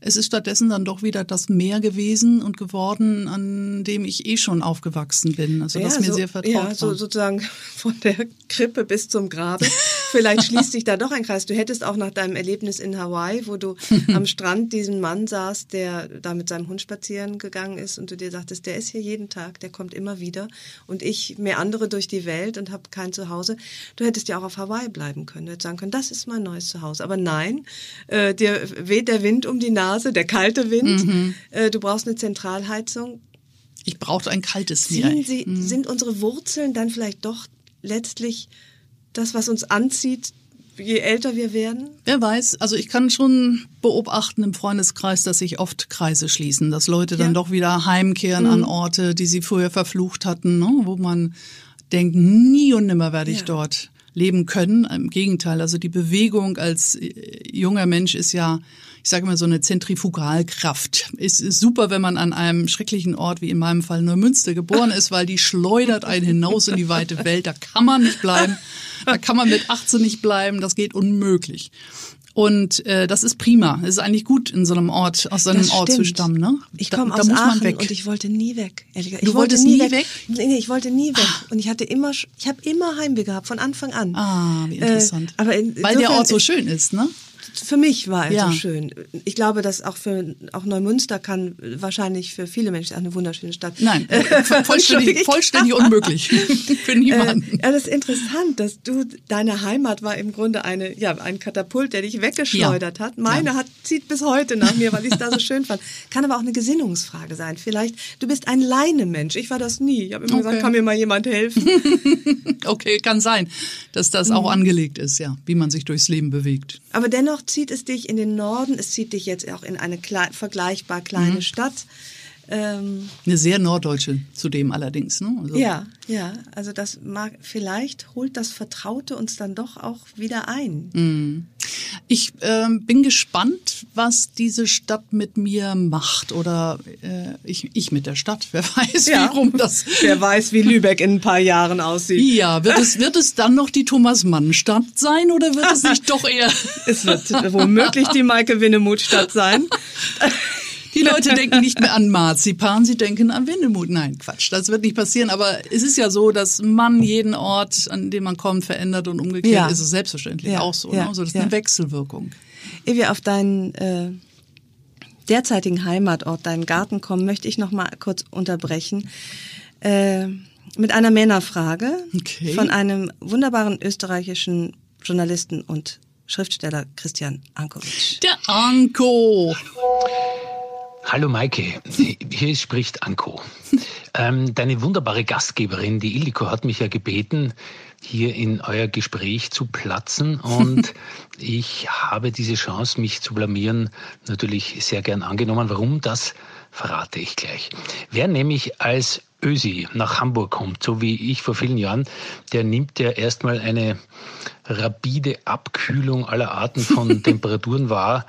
es ist stattdessen dann doch wieder das Meer gewesen und geworden, an dem ich eh schon aufgewachsen bin. Also das ja, mir so, sehr vertraut ja, so sozusagen [LAUGHS] von der Krippe bis zum Grabe. Vielleicht schließt sich da doch ein Kreis. Du hättest auch nach deinem Erlebnis in Hawaii, wo du [LAUGHS] am Strand diesen Mann sahst, der da mit seinem Hund spazieren gegangen ist und du dir sagtest, der ist hier jeden Tag, der kommt immer wieder und ich mehr andere durch die Welt und habe kein Zuhause. Du hättest ja auch auf Hawaii bleiben können. Du hättest sagen können, das ist mein neues Zuhause. Aber nein, äh, dir weht der Wind um die Nase, der kalte Wind. Mhm. Äh, du brauchst eine Zentralheizung. Ich brauche ein kaltes Meer. mhm. Sind unsere Wurzeln dann vielleicht doch letztlich das, was uns anzieht, je älter wir werden? Wer weiß. Also ich kann schon beobachten im Freundeskreis, dass sich oft Kreise schließen, dass Leute dann doch wieder heimkehren mhm. an Orte, die sie früher verflucht hatten, ne? wo man denkt, nie und nimmer werde ich ja. dort leben können. Im Gegenteil, also die Bewegung als äh, junger Mensch ist ja, ich sage mal, so eine Zentrifugalkraft. Es ist super, wenn man an einem schrecklichen Ort wie in meinem Fall Neumünster geboren ist, weil die schleudert einen hinaus in die weite Welt. Da kann man nicht bleiben. Da kann man mit 18 nicht bleiben, das geht unmöglich. Und äh, das ist prima. Es ist eigentlich gut, in so einem Ort, aus so einem Ort zu stammen. Ne? Ich komme aus Aachen und ich wollte nie weg. Ehrlich gesagt. Ich du wolltest nie weg? weg? Nee, ich wollte nie weg. Ah. Und ich hatte immer, ich habe immer Heimweh gehabt, von Anfang an. Ah, wie interessant. Äh, aber in, Weil der Ort so schön ist, ne? Für mich war er Ja. so schön. Ich glaube, dass auch für auch Neumünster kann wahrscheinlich für viele Menschen auch eine wunderschöne Stadt. Nein, Äh, [LAUGHS] vollständig, vollständig unmöglich [LAUGHS] für niemanden. Äh, ja, das ist interessant, dass du deine Heimat war im Grunde eine ja ein Katapult, der dich weggeschleudert Ja. hat. Meine Ja. hat zieht bis heute nach mir, weil ich es da so schön fand. Kann aber auch eine Gesinnungsfrage sein. Vielleicht du bist ein Leinemensch. Ich war das nie. Ich habe immer Okay. gesagt, kann mir mal jemand helfen? [LAUGHS] Okay, kann sein, dass das Mhm. auch angelegt ist, ja, wie man sich durchs Leben bewegt. Aber dennoch zieht es dich in den Norden. Es zieht dich jetzt auch in eine vergleichbar kleine Mhm. Stadt. Ähm, Eine sehr norddeutsche zudem allerdings. Ne? Also, Ja, ja, also das mag, vielleicht holt das Vertraute uns dann doch auch wieder ein. Ich ähm, bin gespannt, was diese Stadt mit mir macht oder äh, ich, ich mit der Stadt. Wer [LAUGHS] weiß, wie rum das. [LAUGHS] Wer weiß, wie Lübeck in ein paar Jahren aussieht. Ja, wird es, wird es dann noch die Thomas-Mann-Stadt sein oder wird es nicht [LAUGHS] doch eher... Es wird womöglich die Maike Winnemuth-Stadt sein. Die Leute denken nicht mehr an Marzipan, sie denken an Winnemuth. Nein, Quatsch, das wird nicht passieren. Aber es ist ja so, dass man jeden Ort, an dem man kommt, verändert und umgekehrt Ja. ist es selbstverständlich Ja, auch so. ja, ne? Also das ist ja. eine Wechselwirkung. Ehe wir auf deinen äh, derzeitigen Heimatort, deinen Garten kommen, möchte ich noch mal kurz unterbrechen. Äh, mit einer Männerfrage Okay. von einem wunderbaren österreichischen Journalisten und Schriftsteller Christian Ankovic. Der Anko. Hallo Maike, hier spricht Anko. Ähm, deine wunderbare Gastgeberin, die Ildiko, hat mich ja gebeten, hier in euer Gespräch zu platzen und [LAUGHS] ich habe diese Chance, mich zu blamieren, natürlich sehr gern angenommen. Warum, das verrate ich gleich. Wer nämlich als Ösi nach Hamburg kommt, so wie ich vor vielen Jahren, der nimmt ja erstmal eine rapide Abkühlung aller Arten von [LAUGHS] Temperaturen wahr,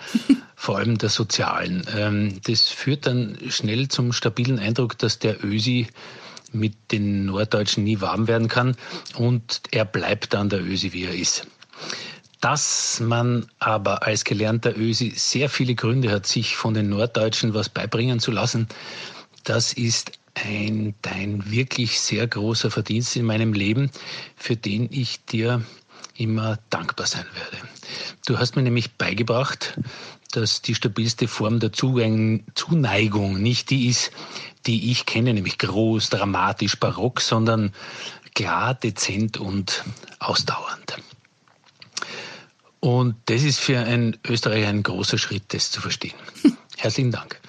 vor allem der sozialen. Ähm, Das führt dann schnell zum stabilen Eindruck, dass der Ösi mit den Norddeutschen nie warm werden kann und er bleibt dann der Ösi, wie er ist. Dass man aber als gelernter Ösi sehr viele Gründe hat, sich von den Norddeutschen was beibringen zu lassen, das ist ein dein wirklich sehr großer Verdienst in meinem Leben, für den ich dir immer dankbar sein werde. Du hast mir nämlich beigebracht, dass die stabilste Form der Zugang- Zuneigung nicht die ist, die ich kenne, nämlich groß, dramatisch, barock, sondern klar, dezent und ausdauernd. Und das ist für einen Österreicher ein großer Schritt, das zu verstehen. [LAUGHS] Herzlichen Dank.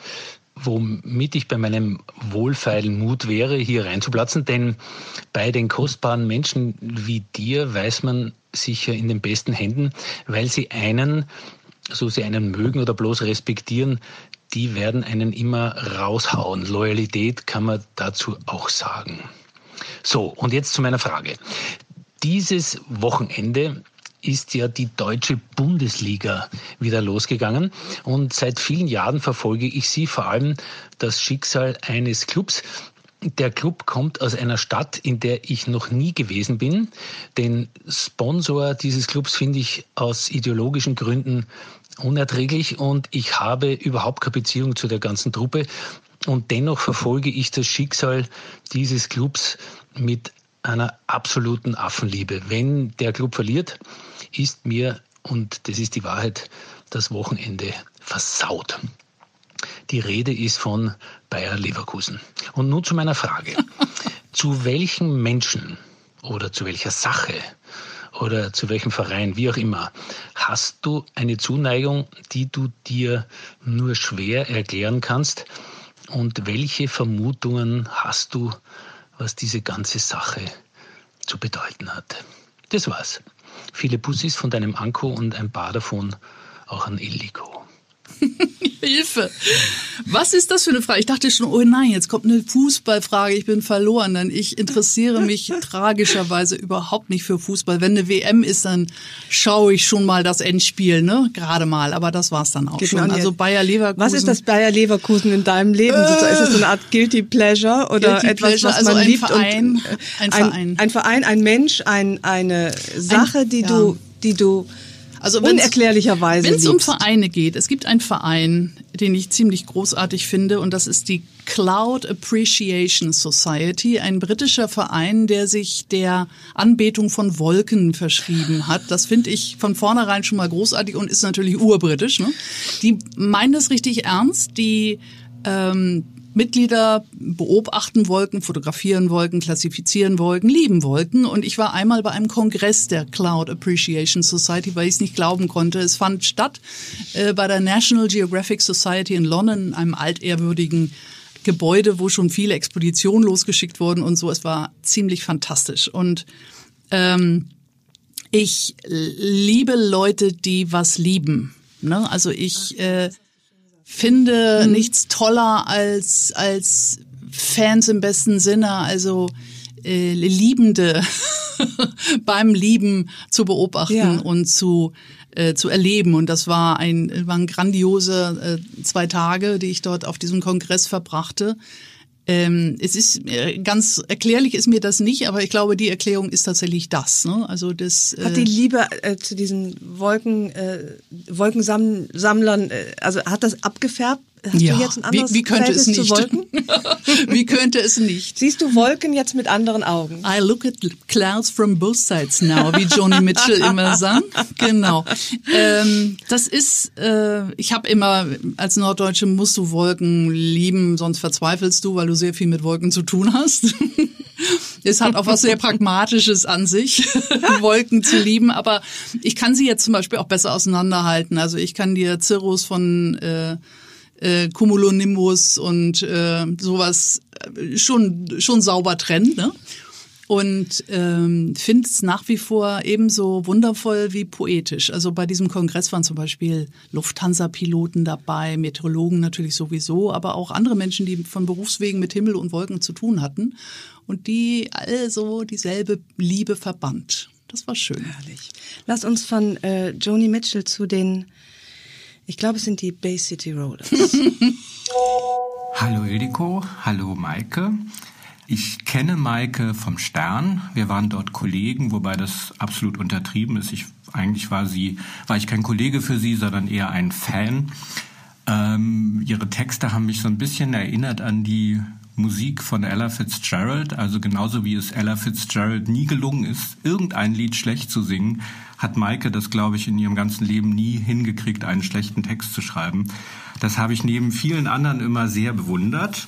Womit ich bei meinem wohlfeilen Mut wäre, hier reinzuplatzen, denn bei den kostbaren Menschen wie dir weiß man sicher in den besten Händen, weil sie einen, so sie einen mögen oder bloß respektieren, die werden einen immer raushauen. Loyalität kann man dazu auch sagen. So, und jetzt zu meiner Frage. Dieses Wochenende ist ja die deutsche Bundesliga wieder losgegangen und seit vielen Jahren verfolge ich sie, vor allem das Schicksal eines Clubs. Der Club kommt aus einer Stadt, in der ich noch nie gewesen bin. Den Sponsor dieses Clubs finde ich aus ideologischen Gründen unerträglich und ich habe überhaupt keine Beziehung zu der ganzen Truppe. Und dennoch verfolge ich das Schicksal dieses Clubs mit einer absoluten Affenliebe. Wenn der Club verliert, ist mir, und das ist die Wahrheit, das Wochenende versaut. Die Rede ist von Bayer Leverkusen. Und nun zu meiner Frage. [LAUGHS] zu welchen Menschen oder zu welcher Sache oder zu welchem Verein, wie auch immer, hast du eine Zuneigung, die du dir nur schwer erklären kannst? Und welche Vermutungen hast du, was diese ganze Sache zu bedeuten hat? Das war's. Viele Bussis von deinem Anko und ein paar davon auch an Ildiko. [LAUGHS] Hilfe. Was ist das für eine Frage? Ich dachte schon, oh nein, jetzt kommt eine Fußballfrage. Ich bin verloren, denn ich interessiere mich [LAUGHS] tragischerweise überhaupt nicht für Fußball. Wenn eine WM ist, dann schaue ich schon mal das Endspiel, ne? Gerade mal. Aber das war's dann auch Geht schon. Also Bayer Leverkusen. Was ist das Bayer Leverkusen in deinem Leben? sozusagen? ist das so eine Art Guilty Pleasure oder Guilty etwas, Pleasure, was also man ein liebt? Verein, und, äh, ein ein Verein. ein Verein, ein Mensch, ein, eine Sache, die ja. du, die du Also unerklärlicherweise Wenn es um. Vereine geht, es gibt einen Verein, den ich ziemlich großartig finde, und das ist die Cloud Appreciation Society, ein britischer Verein, der sich der Anbetung von Wolken verschrieben hat. Das finde ich von vornherein schon mal großartig und ist natürlich urbritisch. Ne? Die meinen das richtig ernst. Die ähm, Mitglieder beobachten Wolken, fotografieren Wolken, klassifizieren Wolken, lieben Wolken. Und ich war einmal bei einem Kongress der Cloud Appreciation Society, weil ich es nicht glauben konnte. Es fand statt äh, bei der National Geographic Society in London, in einem altehrwürdigen Gebäude, wo schon viele Expeditionen losgeschickt wurden und so. Es war ziemlich fantastisch. Und ähm, ich liebe Leute, die was lieben. Ne? Also ich äh, finde mhm. nichts toller als, als Fans im besten Sinne, also äh, Liebende [LAUGHS] beim Lieben zu beobachten ja. und zu äh, zu erleben. Und das war ein, waren grandiose äh, zwei Tage, die ich dort auf diesem Kongress verbrachte. Ähm, es ist äh, ganz erklärlich ist mir das nicht, aber ich glaube, die Erklärung ist tatsächlich das. Ne? Also das hat die äh, Liebe äh, zu diesen Wolken äh, Wolkensammlern, äh, also hat das abgefärbt Hast ja, wie, wie, könnte es nicht? [LAUGHS] wie könnte es nicht? Siehst du Wolken jetzt mit anderen Augen? I look at clouds from both sides now, wie Joni Mitchell immer [LAUGHS] sang. Genau. Ähm, das ist, äh, ich habe immer, als Norddeutsche musst du Wolken lieben, sonst verzweifelst du, weil du sehr viel mit Wolken zu tun hast. [LAUGHS] es hat auch was sehr Pragmatisches an sich, Wolken zu lieben, aber ich kann sie jetzt zum Beispiel auch besser auseinanderhalten. Also ich kann dir Cirrus von äh, äh, Cumulonimbus und äh, sowas äh, schon schon sauber trennen. Ne? Und ähm, finde es nach wie vor ebenso wundervoll wie poetisch. Also bei diesem Kongress waren zum Beispiel Lufthansa-Piloten dabei, Meteorologen natürlich sowieso, aber auch andere Menschen, die von Berufswegen mit Himmel und Wolken zu tun hatten und die also dieselbe Liebe verband. Das war schön. Herrlich. Lass uns von äh, Joni Mitchell zu den ich glaube, es sind die Bay City Rollers. [LAUGHS] hallo Ildiko, hallo Maike. Ich kenne Maike vom Stern. Wir waren dort Kollegen, wobei das absolut untertrieben ist. Ich, eigentlich war sie, war ich kein Kollege für sie, sondern eher ein Fan. Ähm, ihre Texte haben mich so ein bisschen erinnert an die Musik von Ella Fitzgerald, also genauso wie es Ella Fitzgerald nie gelungen ist, irgendein Lied schlecht zu singen, hat Maike das, glaube ich, in ihrem ganzen Leben nie hingekriegt, einen schlechten Text zu schreiben. Das habe ich neben vielen anderen immer sehr bewundert.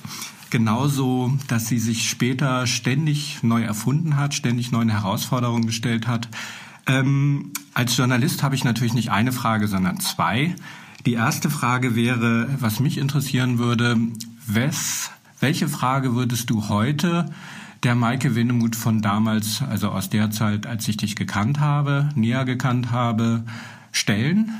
Genauso, dass sie sich später ständig neu erfunden hat, ständig neue Herausforderungen gestellt hat. Ähm, als Journalist habe ich natürlich nicht eine Frage, sondern zwei. Die erste Frage wäre, was mich interessieren würde, wes, welche Frage würdest du heute der Maike Winnemuth von damals, also aus der Zeit, als ich dich gekannt habe, näher gekannt habe, stellen?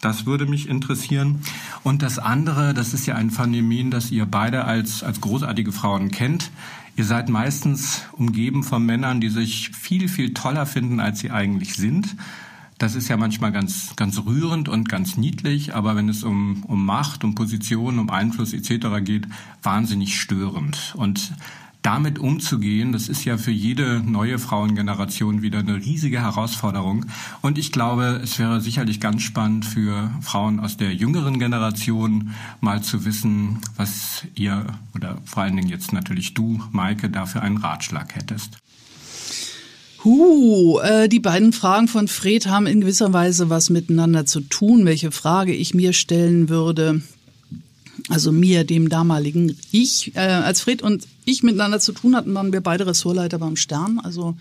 Das würde mich interessieren. Und das andere, das ist ja ein Phänomen, das ihr beide als, als großartige Frauen kennt. Ihr seid meistens umgeben von Männern, die sich viel, viel toller finden, als sie eigentlich sind. Das ist ja manchmal ganz, ganz rührend und ganz niedlich, aber wenn es um, um Macht, um Position, um Einfluss etc. geht, wahnsinnig störend. Und damit umzugehen, das ist ja für jede neue Frauengeneration wieder eine riesige Herausforderung. Und ich glaube, es wäre sicherlich ganz spannend für Frauen aus der jüngeren Generation mal zu wissen, was ihr oder vor allen Dingen jetzt natürlich du, Maike, dafür einen Ratschlag hättest. Huh, äh, die beiden Fragen von Fred haben in gewisser Weise was miteinander zu tun. Welche Frage ich mir stellen würde, also mir, dem damaligen Ich, äh, als Fred und ich miteinander zu tun hatten, waren wir beide Ressortleiter beim Stern. Also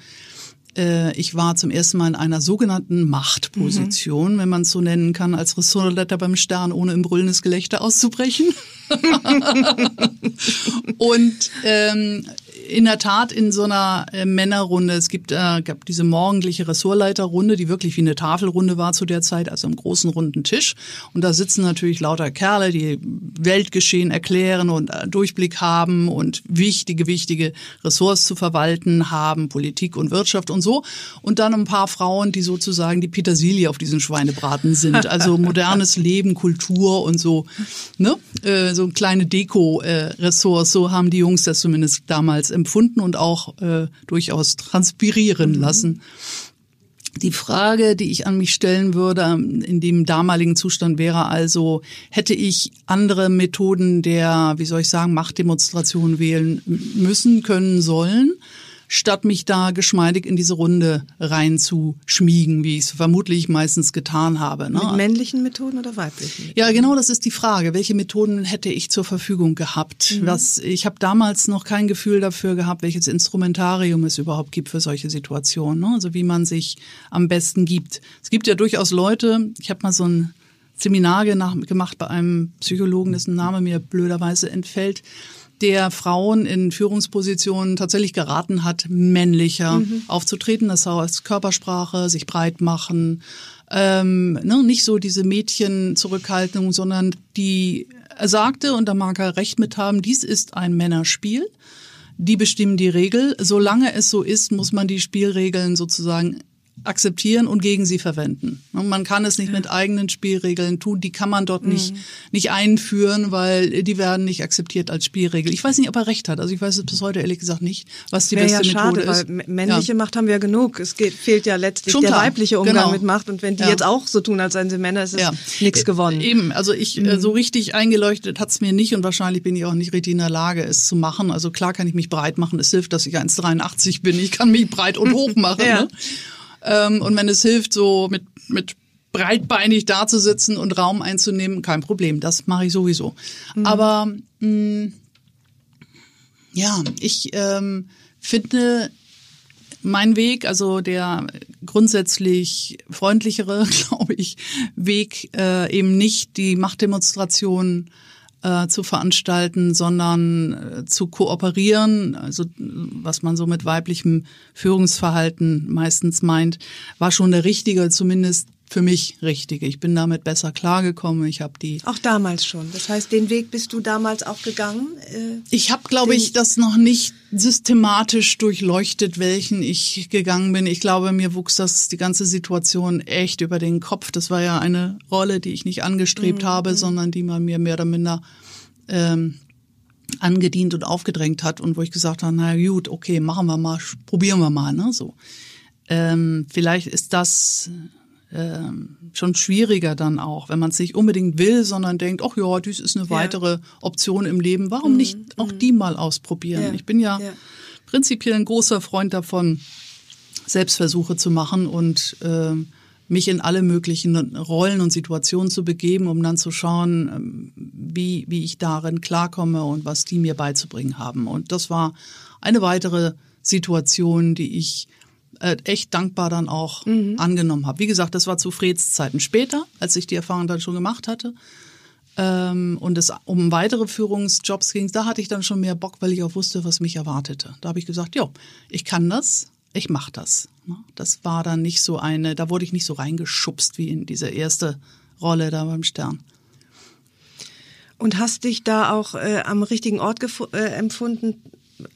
äh, ich war zum ersten Mal in einer sogenannten Machtposition, mhm. wenn man es so nennen kann, als Ressortleiter beim Stern, ohne im brüllendes Gelächter auszubrechen. [LAUGHS] [LAUGHS] und ähm, in der Tat in so einer äh, Männerrunde. Es gibt äh, gab diese morgendliche Ressortleiterrunde, die wirklich wie eine Tafelrunde war zu der Zeit, also im großen runden Tisch. Und da sitzen natürlich lauter Kerle, die Weltgeschehen erklären und äh, Durchblick haben und wichtige, wichtige Ressorts zu verwalten haben, Politik und Wirtschaft und so. Und dann ein paar Frauen, die sozusagen die Petersilie auf diesen Schweinebraten sind. [LAUGHS] Also modernes Leben, Kultur und so. Ne? Äh, so kleine Deko-Ressorts, so haben die Jungs das zumindest damals empfunden und auch äh, durchaus transpirieren mhm. lassen. Die Frage, die ich an mich stellen würde, in dem damaligen Zustand wäre also, hätte ich andere Methoden der, wie soll ich sagen, Machtdemonstration wählen müssen, können, sollen? Statt mich da geschmeidig in diese Runde reinzuschmiegen, wie ich es vermutlich meistens getan habe. Ne? Mit männlichen Methoden oder weiblichen? Ja, genau, das ist die Frage. Welche Methoden hätte ich zur Verfügung gehabt? Mhm. Was, ich habe damals noch kein Gefühl dafür gehabt, welches Instrumentarium es überhaupt gibt für solche Situationen. Ne? Also wie man sich am besten gibt. Es gibt ja durchaus Leute, ich habe mal so ein Seminar gemacht bei einem Psychologen, dessen Name mir blöderweise entfällt, der Frauen in Führungspositionen tatsächlich geraten hat, männlicher mhm. aufzutreten. Das heißt Körpersprache, sich breit machen, ähm, ne, nicht so diese Mädchen-Zurückhaltung, sondern die er sagte, und da mag er recht mit haben, dies ist ein Männerspiel. Die bestimmen die Regel. Solange es so ist, muss man die Spielregeln sozusagen akzeptieren und gegen sie verwenden. Man kann es nicht mit eigenen Spielregeln tun, die kann man dort mhm. nicht, nicht einführen, weil die werden nicht akzeptiert als Spielregel. Ich weiß nicht, ob er recht hat. Also ich weiß es bis heute ehrlich gesagt nicht, was die beste ja Methode schade, ist. Weil männliche ja. Macht haben wir ja genug. Es geht, fehlt ja letztlich Schon der klar. weibliche Umgang genau. mit Macht und wenn die ja. jetzt auch so tun, als seien sie Männer, ist es ja. nichts äh, gewonnen. Eben, also ich mhm. so richtig eingeleuchtet hat's mir nicht und wahrscheinlich bin ich auch nicht richtig in der Lage, es zu machen. Also klar kann ich mich breit machen. Es hilft, dass ich 1,83 bin. Ich kann mich breit und hoch [LAUGHS] machen. ja. ne? Ähm, und wenn es hilft, so mit, mit breitbeinig dazusitzen und Raum einzunehmen, kein Problem. Das mache ich sowieso. Mhm. Aber mh, mm, ja, ich ähm, finde mein Weg, also der grundsätzlich freundlichere, [LAUGHS] glaube ich, Weg, äh, eben nicht die Machtdemonstration äh, zu veranstalten, sondern äh, zu kooperieren, also was man so mit weiblichem Führungsverhalten meistens meint, war schon der richtige, zumindest für mich richtige. Ich bin damit besser klargekommen. Ich habe die auch damals schon. Das heißt, den Weg bist du damals auch gegangen. Äh, ich habe, glaube ich, das noch nicht systematisch durchleuchtet, welchen ich gegangen bin. Ich glaube, mir wuchs das die ganze Situation echt über den Kopf. Das war ja eine Rolle, die ich nicht angestrebt mhm. habe, sondern die man mir mehr oder minder ähm, angedient und aufgedrängt hat und wo ich gesagt habe, na gut, okay, machen wir mal, probieren wir mal, ne, so. Ähm, vielleicht ist das ähm, schon schwieriger dann auch, wenn man es nicht unbedingt will, sondern denkt, ach ja, dies ist eine weitere ja. Option im Leben. Warum mhm. nicht auch mhm. die mal ausprobieren? Ja. Ich bin ja, ja, prinzipiell ein großer Freund davon, Selbstversuche zu machen und äh, mich in alle möglichen Rollen und Situationen zu begeben, um dann zu schauen, ähm, wie, wie ich darin klarkomme und was die mir beizubringen haben. Und das war eine weitere Situation, die ich äh, echt dankbar dann auch mhm. angenommen habe. Wie gesagt, das war zu Freds Zeiten später, als ich die Erfahrung dann schon gemacht hatte. Ähm, und es um weitere Führungsjobs ging, da hatte ich dann schon mehr Bock, weil ich auch wusste, was mich erwartete. Da habe ich gesagt, jo, ich kann das, ich mache das. Ne? Das war dann nicht so eine, da wurde ich nicht so reingeschubst wie in diese erste Rolle da beim Stern. Und hast dich da auch äh, am richtigen Ort äh, empfunden,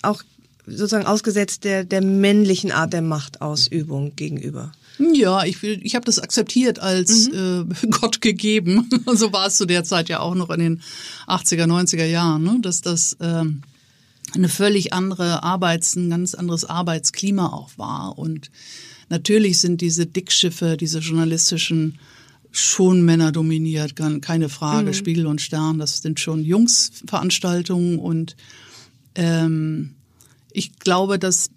auch sozusagen ausgesetzt der, der männlichen Art der Machtausübung gegenüber. Ja, ich, ich habe das akzeptiert als mhm. äh, [LAUGHS] Gott gegeben. [LAUGHS] so war es zu der Zeit ja auch noch in den 80er, 90er Jahren, ne? dass das äh, eine völlig andere Arbeits-, ein ganz anderes Arbeitsklima auch war. Und natürlich sind diese Dickschiffe, diese journalistischen schon Männer dominiert, keine Frage. Mhm. Spiegel und Stern, das sind schon Jungsveranstaltungen und ähm, ich glaube, dass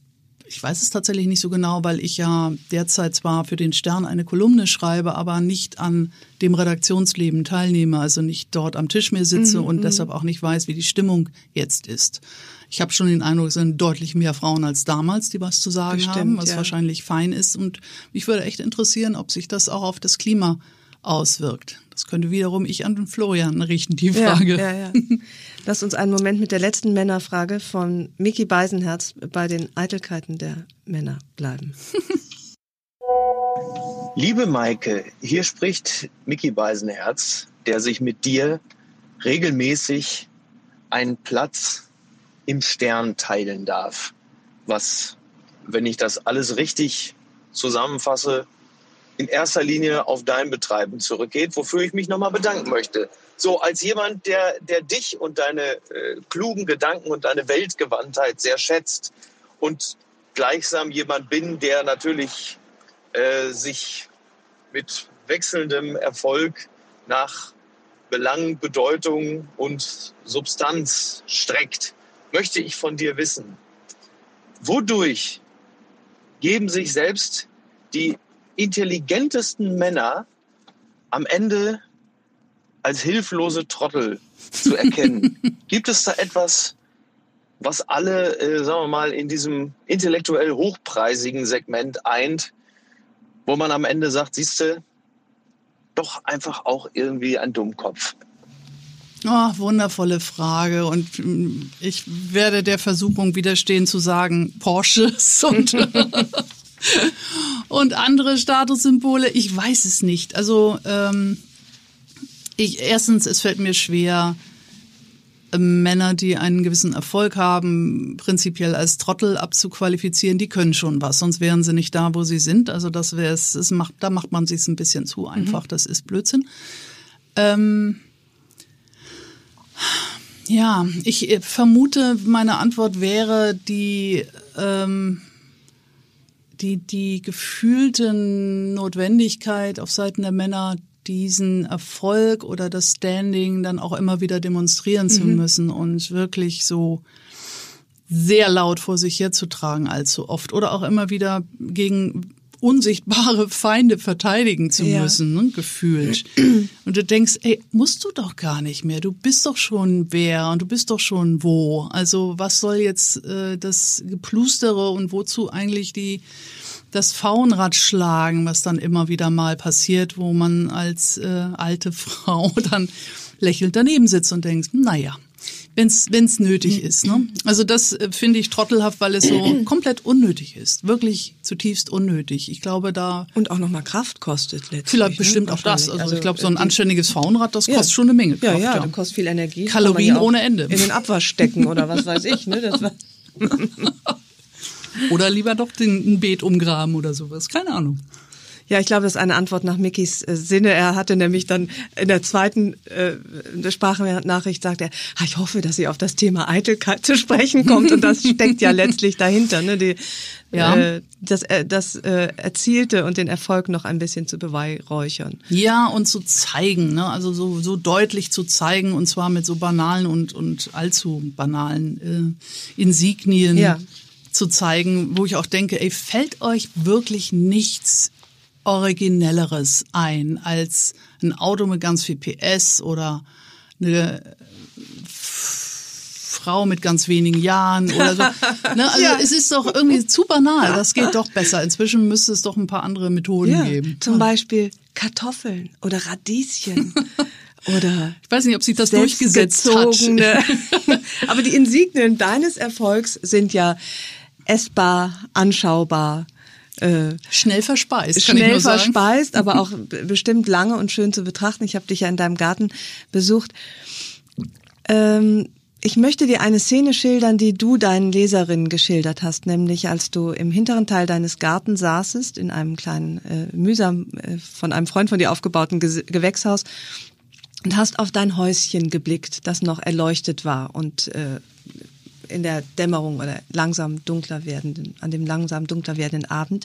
ich weiß es tatsächlich nicht so genau, weil ich ja derzeit zwar für den Stern eine Kolumne schreibe, aber nicht an dem Redaktionsleben teilnehme, also nicht dort am Tisch mehr sitze mhm, und mhm. deshalb auch nicht weiß, wie die Stimmung jetzt ist. Ich habe schon den Eindruck, es sind deutlich mehr Frauen als damals, die was zu sagen Bestimmt, haben, was ja. wahrscheinlich fein ist. Und mich würde echt interessieren, ob sich das auch auf das Klima auswirkt. Das könnte wiederum ich an den Florian richten, die Frage. Ja, ja, ja. Lass uns einen Moment mit der letzten Männerfrage von Mickey Beisenherz bei den Eitelkeiten der Männer bleiben. [LAUGHS] Liebe Maike, hier spricht Mickey Beisenherz, der sich mit dir regelmäßig einen Platz im Stern teilen darf. Was, wenn ich das alles richtig zusammenfasse, in erster Linie auf dein Betreiben zurückgeht, wofür ich mich nochmal bedanken möchte. So als jemand, der, der dich und deine äh, klugen Gedanken und deine Weltgewandtheit sehr schätzt und gleichsam jemand bin, der natürlich äh, sich mit wechselndem Erfolg nach Belang, Bedeutung und Substanz streckt, möchte ich von dir wissen, wodurch geben sich selbst die intelligentesten Männer am Ende als hilflose Trottel zu [LAUGHS] erkennen. Gibt es da etwas, was alle, äh, sagen wir mal, in diesem intellektuell hochpreisigen Segment eint, wo man am Ende sagt, siehste, doch einfach auch irgendwie ein Dummkopf? Oh, wundervolle Frage. Und mm, ich werde der Versuchung widerstehen zu sagen, Porsches und, [LAUGHS] und andere Statussymbole. Ich weiß es nicht. Also ähm, ich, erstens, es fällt mir schwer, Männer, die einen gewissen Erfolg haben, prinzipiell als Trottel abzuqualifizieren, die können schon was, sonst wären sie nicht da, wo sie sind. Also das wäre es, macht, da macht man sich ein bisschen zu einfach. Mhm. Das ist Blödsinn. Ähm, ja, ich äh, vermute, meine Antwort wäre die ähm, die die gefühlte Notwendigkeit auf Seiten der Männer diesen Erfolg oder das Standing dann auch immer wieder demonstrieren zu mhm. müssen und wirklich so sehr laut vor sich herzutragen allzu oft oder auch immer wieder gegen unsichtbare Feinde verteidigen zu ja. müssen, ne, gefühlt. Und du denkst, ey, musst du doch gar nicht mehr. Du bist doch schon wer und du bist doch schon wo. Also was soll jetzt äh, das Geplustere und wozu eigentlich die das Faunrad schlagen, was dann immer wieder mal passiert, wo man als äh, alte [LAUGHS] Frau dann lächelnd daneben sitzt und denkt, naja, wenn es nötig ist. Ne? Also das äh, finde ich trottelhaft, weil es so [CLEARS THROAT] komplett unnötig ist. Wirklich zutiefst unnötig. Ich glaube, da... Und auch nochmal Kraft kostet letztlich. Vielleicht ne? bestimmt auch das. Also, also, ich glaube, so ein anständiges Faunrad, das ja. kostet schon eine Menge Kraft. Ja, ja, ja. das kostet viel Energie. Kalorien ja ohne Ende. In den Abwasch stecken oder was weiß ich. Ne? Das war [LAUGHS] Oder lieber doch den, ein Beet umgraben oder sowas. Keine Ahnung. Ja, ich glaube, das ist eine Antwort nach Mickys äh, Sinne. Er hatte nämlich dann in der zweiten äh, Sprachnachricht sagt er, ah, ich hoffe, dass sie auf das Thema Eitelkeit zu sprechen kommt. Und das steckt ja [LAUGHS] letztlich dahinter, ne? Die, ja. äh, das, äh, das äh, Erzielte und den Erfolg noch ein bisschen zu beweihräuchern. Ja, und zu zeigen, ne? also so, so deutlich zu zeigen und zwar mit so banalen und, und allzu banalen äh, Insignien. Ja zu zeigen, wo ich auch denke, ey, fällt euch wirklich nichts Originelleres ein als ein Auto mit ganz viel PS oder eine Frau mit ganz wenigen Jahren oder so. [LAUGHS] Ne? Also ja. es ist doch irgendwie zu banal. Das geht doch besser. Inzwischen müsste es doch ein paar andere Methoden ja, geben. Zum Beispiel Kartoffeln oder Radieschen. [LAUGHS] Oder ich weiß nicht, ob sich das durchgesetzt hat. [LAUGHS] Aber die Insignien deines Erfolgs sind ja essbar, anschaubar. Äh, schnell verspeist. Schnell verspeist, aber [LAUGHS] auch bestimmt lange und schön zu betrachten. Ich habe dich ja in deinem Garten besucht. Ähm, ich möchte dir eine Szene schildern, die du deinen Leserinnen geschildert hast, nämlich als du im hinteren Teil deines Gartens saßest, in einem kleinen, äh, mühsam äh, von einem Freund von dir aufgebauten Ge Gewächshaus und hast auf dein Häuschen geblickt, das noch erleuchtet war und äh, in der Dämmerung oder langsam dunkler werdenden, an dem langsam dunkler werdenden Abend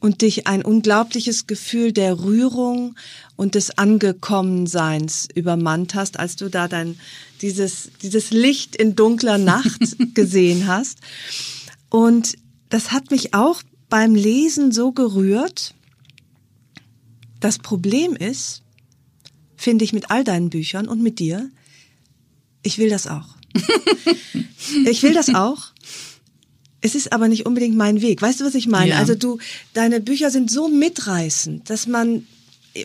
und dich ein unglaubliches Gefühl der Rührung und des Angekommenseins übermannt hast, als du da dein, dieses, dieses Licht in dunkler Nacht [LAUGHS] gesehen hast. Und das hat mich auch beim Lesen so gerührt. Das Problem ist, finde ich mit all deinen Büchern und mit dir, ich will das auch. [LAUGHS] ich will das auch. Es ist aber nicht unbedingt mein Weg. Weißt du, was ich meine? Ja. Also du, deine Bücher sind so mitreißend, dass man,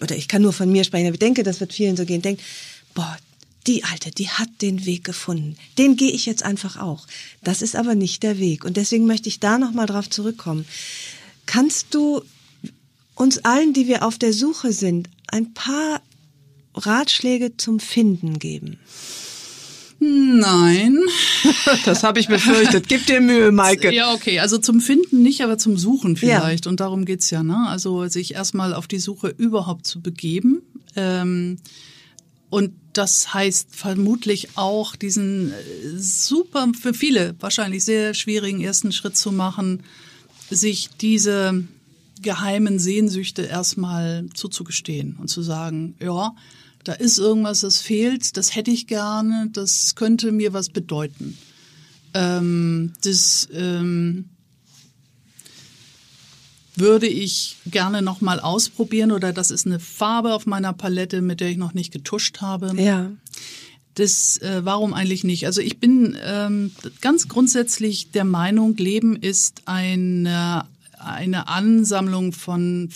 oder ich kann nur von mir sprechen, aber ich denke, das wird vielen so gehen, denkt, boah, die Alte, die hat den Weg gefunden. Den gehe ich jetzt einfach auch. Das ist aber nicht der Weg. Und deswegen möchte ich da nochmal drauf zurückkommen. Kannst du uns allen, die wir auf der Suche sind, ein paar Ratschläge zum Finden geben? Nein. [LAUGHS] Das habe ich befürchtet. Gib dir Mühe, Maike. Ja, okay. Also zum Finden nicht, aber zum Suchen vielleicht. Ja. Und darum geht's ja. Ne? Also sich erstmal auf die Suche überhaupt zu begeben. Ähm, und das heißt vermutlich auch diesen äh, super, für viele wahrscheinlich sehr schwierigen ersten Schritt zu machen, sich diese geheimen Sehnsüchte erstmal zuzugestehen und zu sagen, ja, da ist irgendwas, das fehlt, das hätte ich gerne, das könnte mir was bedeuten. Ähm, das ähm, würde ich gerne noch mal ausprobieren oder das ist eine Farbe auf meiner Palette, mit der ich noch nicht getuscht habe. Ja. Das, äh, warum eigentlich nicht? Also ich bin ähm, ganz grundsätzlich der Meinung, Leben ist eine, eine Ansammlung von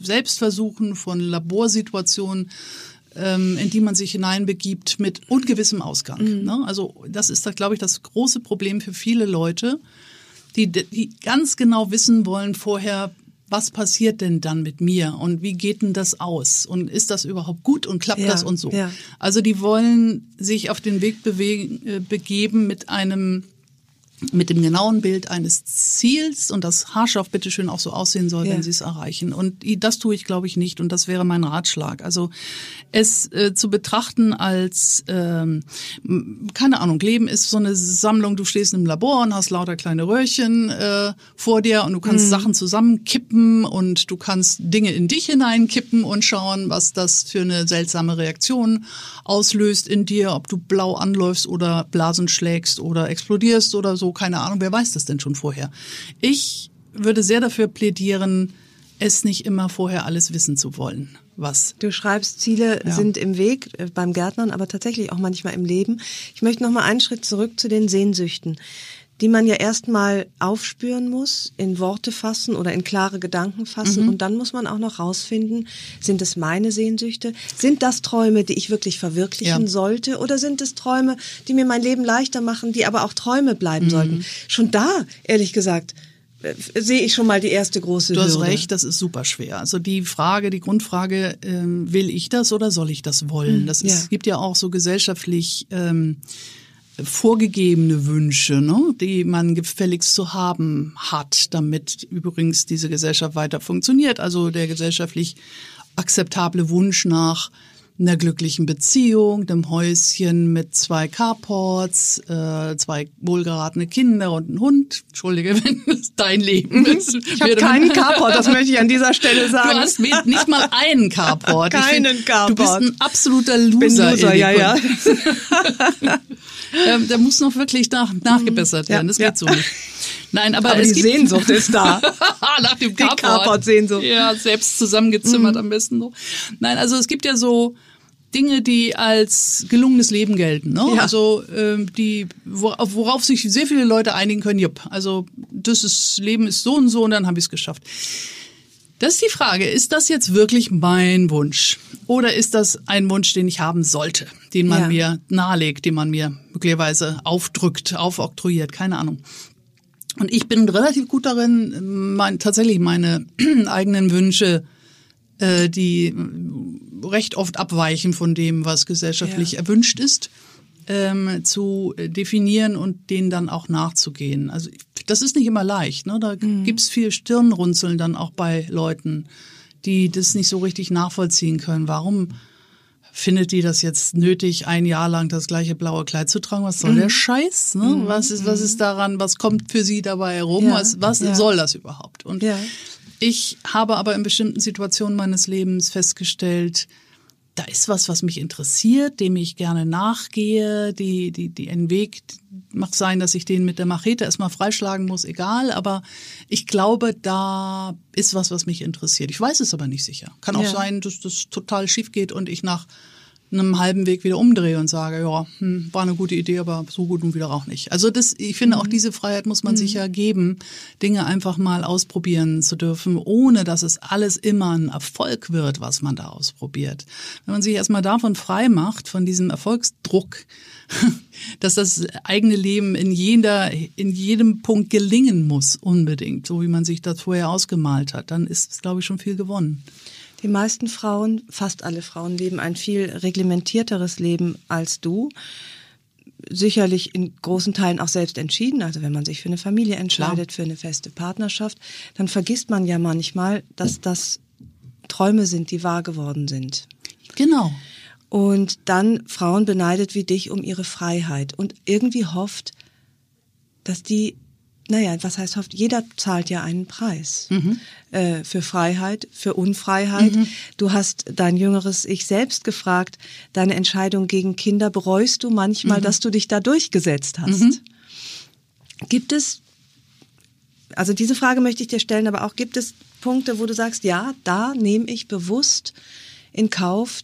Selbstversuchen, von Laborsituationen, ähm, in die man sich hineinbegibt mit ungewissem Ausgang. Mhm. Ne? Also das ist, glaube ich, das große Problem für viele Leute, die, die ganz genau wissen wollen vorher, was passiert denn dann mit mir und wie geht denn das aus und ist das überhaupt gut und klappt Ja, das und so. ja. Also die wollen sich auf den Weg bewegen, äh, begeben mit einem mit dem genauen Bild eines Ziels und das haarscharf bitteschön auch so aussehen soll, Ja. wenn sie es erreichen. Und das tue ich, glaube ich, nicht. Und das wäre mein Ratschlag. Also es äh, zu betrachten als, ähm, keine Ahnung, Leben ist so eine Sammlung, du stehst im Labor und hast lauter kleine Röhrchen äh, vor dir und du kannst Sachen zusammenkippen und du kannst Dinge in dich hineinkippen und schauen, was das für eine seltsame Reaktion auslöst in dir, ob du blau anläufst oder Blasen schlägst oder explodierst oder so, keine Ahnung, wer weiß das denn schon vorher. Ich würde sehr dafür plädieren, es nicht immer vorher alles wissen zu wollen, was Du schreibst, Ziele Ja. sind im Weg äh, beim Gärtnern, aber tatsächlich auch manchmal im Leben. Ich möchte noch mal einen Schritt zurück zu den Sehnsüchten, die man ja erstmal aufspüren muss, in Worte fassen oder in klare Gedanken fassen Mhm. und dann muss man auch noch rausfinden, sind es meine Sehnsüchte? Sind das Träume, die ich wirklich verwirklichen Ja. sollte oder sind es Träume, die mir mein Leben leichter machen, die aber auch Träume Mhm. bleiben sollten? Schon da, ehrlich gesagt, äh, sehe ich schon mal die erste große Du hast Hürde. recht, das ist super schwer. Also die Frage, die Grundfrage, ähm, will ich das oder soll ich das wollen? Das ist, ja. gibt ja auch so gesellschaftlich ähm, vorgegebene Wünsche, ne, die man gefälligst zu haben hat, damit übrigens diese Gesellschaft weiter funktioniert. Also der gesellschaftlich akzeptable Wunsch nach einer glücklichen Beziehung, einem Häuschen mit zwei Carports, äh, zwei wohlgeratene Kinder und einen Hund. Entschuldige, [LAUGHS] wenn es dein Leben ist. Ich habe keinen Carport, das möchte ich an dieser Stelle sagen. Du hast nicht mal einen Carport. Keinen find, Carport. Du bist ein absoluter Loser. bin Loser, ja, ja. [LAUGHS] Ähm, da muss noch wirklich nach, nachgebessert werden. Das Ja, geht so nicht. Nein, aber, Aber die Sehnsucht ist da. [LAUGHS] nach dem Die Carport. Carport-Sehnsucht. Ja, selbst zusammengezimmert am besten noch. Nein, also es gibt ja so Dinge, die als gelungenes Leben gelten. Ne? Ja. Also ähm, die, worauf, worauf sich sehr viele Leute einigen können, jupp, also das ist, Leben ist so und so und dann habe ich es geschafft. Das ist die Frage, ist das jetzt wirklich mein Wunsch? Oder ist das ein Wunsch, den ich haben sollte, den man Ja. mir nahelegt, den man mir möglicherweise aufdrückt, aufoktroyiert, keine Ahnung. Und ich bin relativ gut darin, mein, tatsächlich meine [CLEARS THROAT] eigenen Wünsche, äh, die äh, recht oft abweichen von dem, was gesellschaftlich Ja. erwünscht ist, ähm, zu definieren und denen dann auch nachzugehen. Also das ist nicht immer leicht. Ne? Da gibt's viel Stirnrunzeln dann auch bei Leuten, die das nicht so richtig nachvollziehen können. Warum findet die das jetzt nötig, ein Jahr lang das gleiche blaue Kleid zu tragen? Was soll der Scheiß? Ne? Was ist was ist daran? Was kommt für sie dabei herum? Ja, Was, was ja. soll das überhaupt? Und Ja. ich habe aber in bestimmten Situationen meines Lebens festgestellt, da ist was, was mich interessiert, dem ich gerne nachgehe, die, die, die einen Weg mag sein, dass ich den mit der Machete erstmal freischlagen muss, egal, aber ich glaube, da ist was, was mich interessiert. Ich weiß es aber nicht sicher. Kann auch Ja. sein, dass das total schief geht und ich nach einem halben Weg wieder umdrehe und sage, ja, hm, war eine gute Idee, aber so gut nun wieder auch nicht. Also das, ich finde auch diese Freiheit muss man sich ja geben, Dinge einfach mal ausprobieren zu dürfen, ohne dass es alles immer ein Erfolg wird, was man da ausprobiert. Wenn man sich erstmal davon frei macht, von diesem Erfolgsdruck, [LAUGHS] dass das eigene Leben in jeder, in jedem Punkt gelingen muss, unbedingt, so wie man sich das vorher ausgemalt hat, dann ist, glaube ich, schon viel gewonnen. Die meisten Frauen, fast alle Frauen, leben ein viel reglementierteres Leben als du. Sicherlich in großen Teilen auch selbst entschieden. Also wenn man sich für eine Familie entscheidet, für eine feste Partnerschaft, dann vergisst man ja manchmal, dass das Träume sind, die wahr geworden sind. Genau. Und dann Frauen beneidet wie dich um ihre Freiheit und irgendwie hofft, dass die naja, was heißt hofft, jeder zahlt ja einen Preis Mhm. äh, für Freiheit, für Unfreiheit. Du hast dein jüngeres Ich selbst gefragt, deine Entscheidung gegen Kinder bereust du manchmal, dass du dich da durchgesetzt hast. Gibt es, also diese Frage möchte ich dir stellen, aber auch gibt es Punkte, wo du sagst, ja, da nehme ich bewusst in Kauf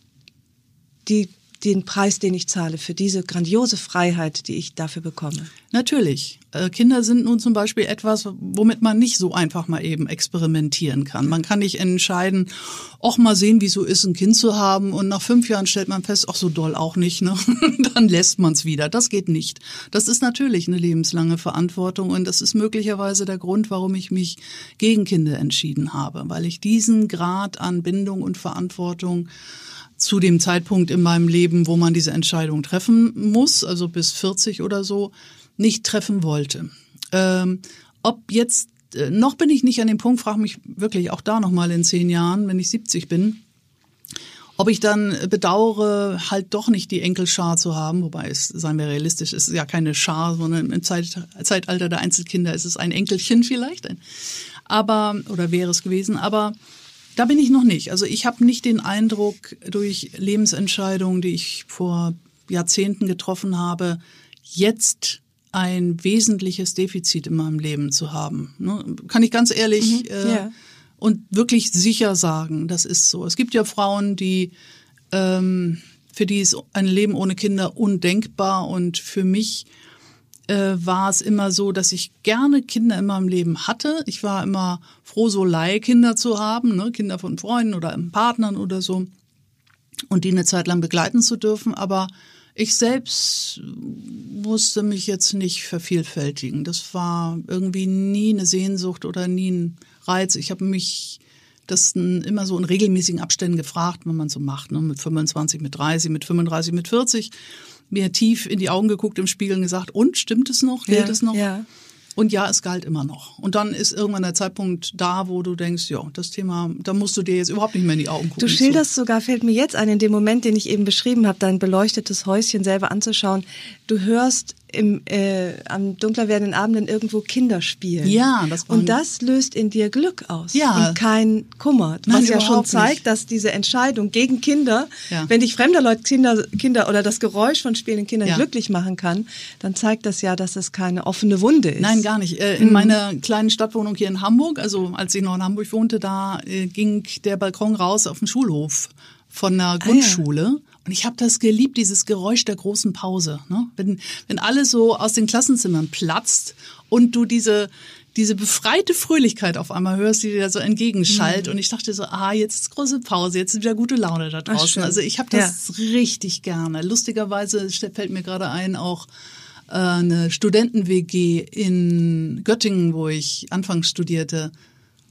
die, den Preis, den ich zahle für diese grandiose Freiheit, die ich dafür bekomme. Natürlich. Äh, Kinder sind nun zum Beispiel etwas, womit man nicht so einfach mal eben experimentieren kann. Man kann nicht entscheiden, auch mal sehen, wie so ist, ein Kind zu haben und nach fünf Jahren stellt man fest, ach so doll auch nicht, ne? [LAUGHS] Dann lässt man es wieder. Das geht nicht. Das ist natürlich eine lebenslange Verantwortung und das ist möglicherweise der Grund, warum ich mich gegen Kinder entschieden habe, weil ich diesen Grad an Bindung und Verantwortung zu dem Zeitpunkt in meinem Leben, wo man diese Entscheidung treffen muss, also bis 40 oder so, nicht treffen wollte. Ähm, ob jetzt, äh, noch bin ich nicht an dem Punkt, frage mich wirklich auch da nochmal in zehn Jahren, wenn ich 70 bin, ob ich dann bedauere, halt doch nicht die Enkelschar zu haben, wobei es, seien wir realistisch, es ist ja keine Schar, sondern im Zeit, Zeitalter der Einzelkinder ist es ein Enkelchen vielleicht, ein, aber oder wäre es gewesen, aber da bin ich noch nicht. Also ich habe nicht den Eindruck durch Lebensentscheidungen, die ich vor Jahrzehnten getroffen habe, jetzt ein wesentliches Defizit in meinem Leben zu haben. Ne? Kann ich ganz ehrlich äh, ja. und wirklich sicher sagen, das ist so. Es gibt ja Frauen, die ähm, für die ist ein Leben ohne Kinder undenkbar und für mich äh, war es immer so, dass ich gerne Kinder in meinem Leben hatte. Ich war immer froh, so Leihkinder zu haben, ne? Kinder von Freunden oder Partnern oder so und die eine Zeit lang begleiten zu dürfen. Aber ich selbst musste mich jetzt nicht vervielfältigen. Das war irgendwie nie eine Sehnsucht oder nie ein Reiz. Ich habe mich das immer so in regelmäßigen Abständen gefragt, wenn man so macht, ne? mit 25, mit 30, mit 35, mit 40 mir tief in die Augen geguckt im Spiegel und gesagt, und stimmt es noch, gilt Ja, es noch? ja. Und ja, es galt immer noch. Und dann ist irgendwann der Zeitpunkt da, wo du denkst, ja, das Thema, da musst du dir jetzt überhaupt nicht mehr in die Augen gucken. Du schilderst sogar, fällt mir jetzt ein, in dem Moment, den ich eben beschrieben habe, dein beleuchtetes Häuschen selber anzuschauen. Du hörst im, äh, am dunkler werdenden Abenden irgendwo Kinder spielen. Ja, das Und das löst in dir Glück aus. Ja. Und kein Kummer. Nein, was ja schon zeigt, nicht. dass diese Entscheidung gegen Kinder, Ja. wenn dich fremder Leute Kinder, Kinder oder das Geräusch von spielenden Kindern Ja. glücklich machen kann, dann zeigt das ja, dass es keine offene Wunde ist. Nein, gar nicht. Äh, In meiner kleinen Stadtwohnung hier in Hamburg, also als ich noch in Hamburg wohnte, da äh, ging der Balkon raus auf den Schulhof von einer Grundschule. Und ich habe das geliebt, dieses Geräusch der großen Pause. Ne? Wenn, wenn alles so aus den Klassenzimmern platzt und du diese, diese befreite Fröhlichkeit auf einmal hörst, die dir da so entgegenschallt. Und ich dachte so, ah, jetzt ist große Pause, jetzt ist wieder gute Laune da draußen. schön. also ich habe das richtig gerne. Lustigerweise fällt mir gerade ein, auch äh, eine Studenten-WG in Göttingen, wo ich anfangs studierte.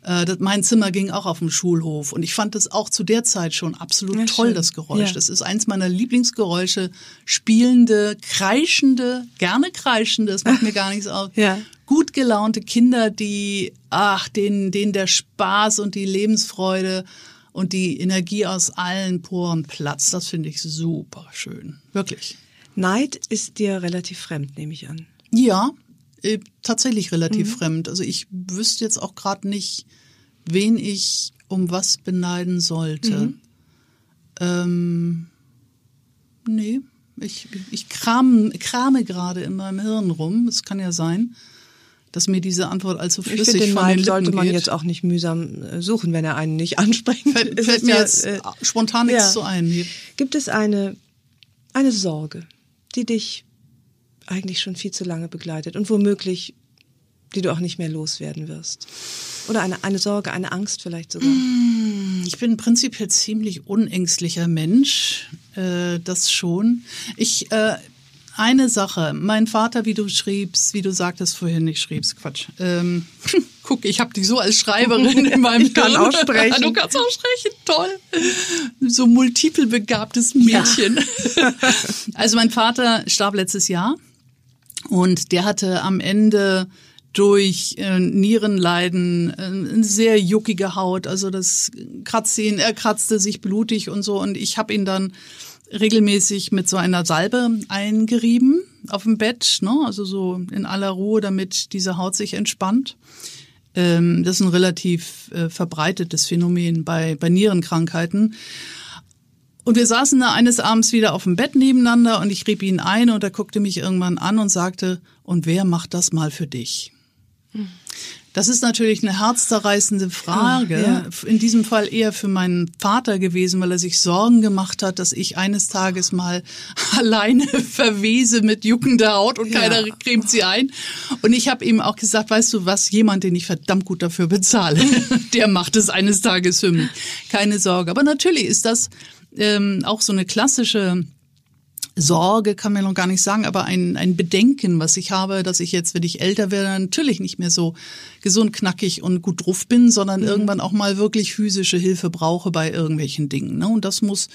Äh, mein Zimmer ging auch auf dem Schulhof und ich fand das auch zu der Zeit schon absolut Ja, toll, schön. das Geräusch. Ja. Das ist eins meiner Lieblingsgeräusche. Spielende, kreischende, gerne kreischende, das macht mir gar nichts aus. [LAUGHS] Ja. Gut gelaunte Kinder, die, ach, denen, denen der Spaß und die Lebensfreude und die Energie aus allen Poren platzt. Das finde ich super schön. Wirklich. Neid ist dir relativ fremd, nehme ich an. Ja, äh, tatsächlich relativ fremd. Also ich wüsste jetzt auch gerade nicht, wen ich um was beneiden sollte. Ähm, nee, ich, ich kram, krame gerade in meinem Hirn rum. Es kann ja sein, dass mir diese Antwort allzu Ich flüssig finde, den von den Neid sollte Lippen man geht. jetzt auch nicht mühsam äh, suchen, wenn er einen nicht [LAUGHS] anspricht. Fällt, fällt mir ja, jetzt äh, spontan nichts ja. zu ein. Gibt es eine, eine Sorge, die dich eigentlich schon viel zu lange begleitet und womöglich, die du auch nicht mehr loswerden wirst? Oder eine, eine Sorge, eine Angst vielleicht sogar? Ich bin prinzipiell ziemlich unängstlicher Mensch, äh, das schon. Ich äh, eine Sache, mein Vater, wie du schriebst, wie du sagtest vorhin, ich schrieb's Quatsch. Ähm, [LAUGHS] guck, ich habe dich so als Schreiberin in [LAUGHS] meinem Ich kann Hirn. auch sprechen. [LAUGHS] Du kannst auch sprechen, toll. So multiple begabtes Mädchen. Also mein Vater starb letztes Jahr und der hatte am Ende durch äh, Nierenleiden äh, eine sehr juckige Haut. Also das kratzte ihn, er kratzte sich blutig und so. Und ich habe ihn dann regelmäßig mit so einer Salbe eingerieben. auf dem Bett, ne? also so in aller Ruhe, damit diese Haut sich entspannt. Ähm, das ist ein relativ äh, verbreitetes Phänomen bei, bei Nierenkrankheiten. Und wir saßen da eines Abends wieder auf dem Bett nebeneinander und ich rieb ihn ein und er guckte mich irgendwann an und sagte, und wer macht das mal für dich? Das ist natürlich eine herzzerreißende Frage. Ah, ja. In diesem Fall eher für meinen Vater gewesen, weil er sich Sorgen gemacht hat, dass ich eines Tages mal [LAUGHS] alleine [LAUGHS] verwese mit juckender Haut und Ja. keiner cremt sie ein. Und ich habe ihm auch gesagt, weißt du was, jemand, den ich verdammt gut dafür bezahle, [LAUGHS] der macht es eines Tages für mich. Keine Sorge. Aber natürlich ist das ähm, auch so eine klassische Sorge kann man noch gar nicht sagen, aber ein, ein Bedenken, was ich habe, dass ich jetzt, wenn ich älter werde, natürlich nicht mehr so gesund, knackig und gut drauf bin, sondern irgendwann auch mal wirklich physische Hilfe brauche bei irgendwelchen Dingen. Ne? Und das muss,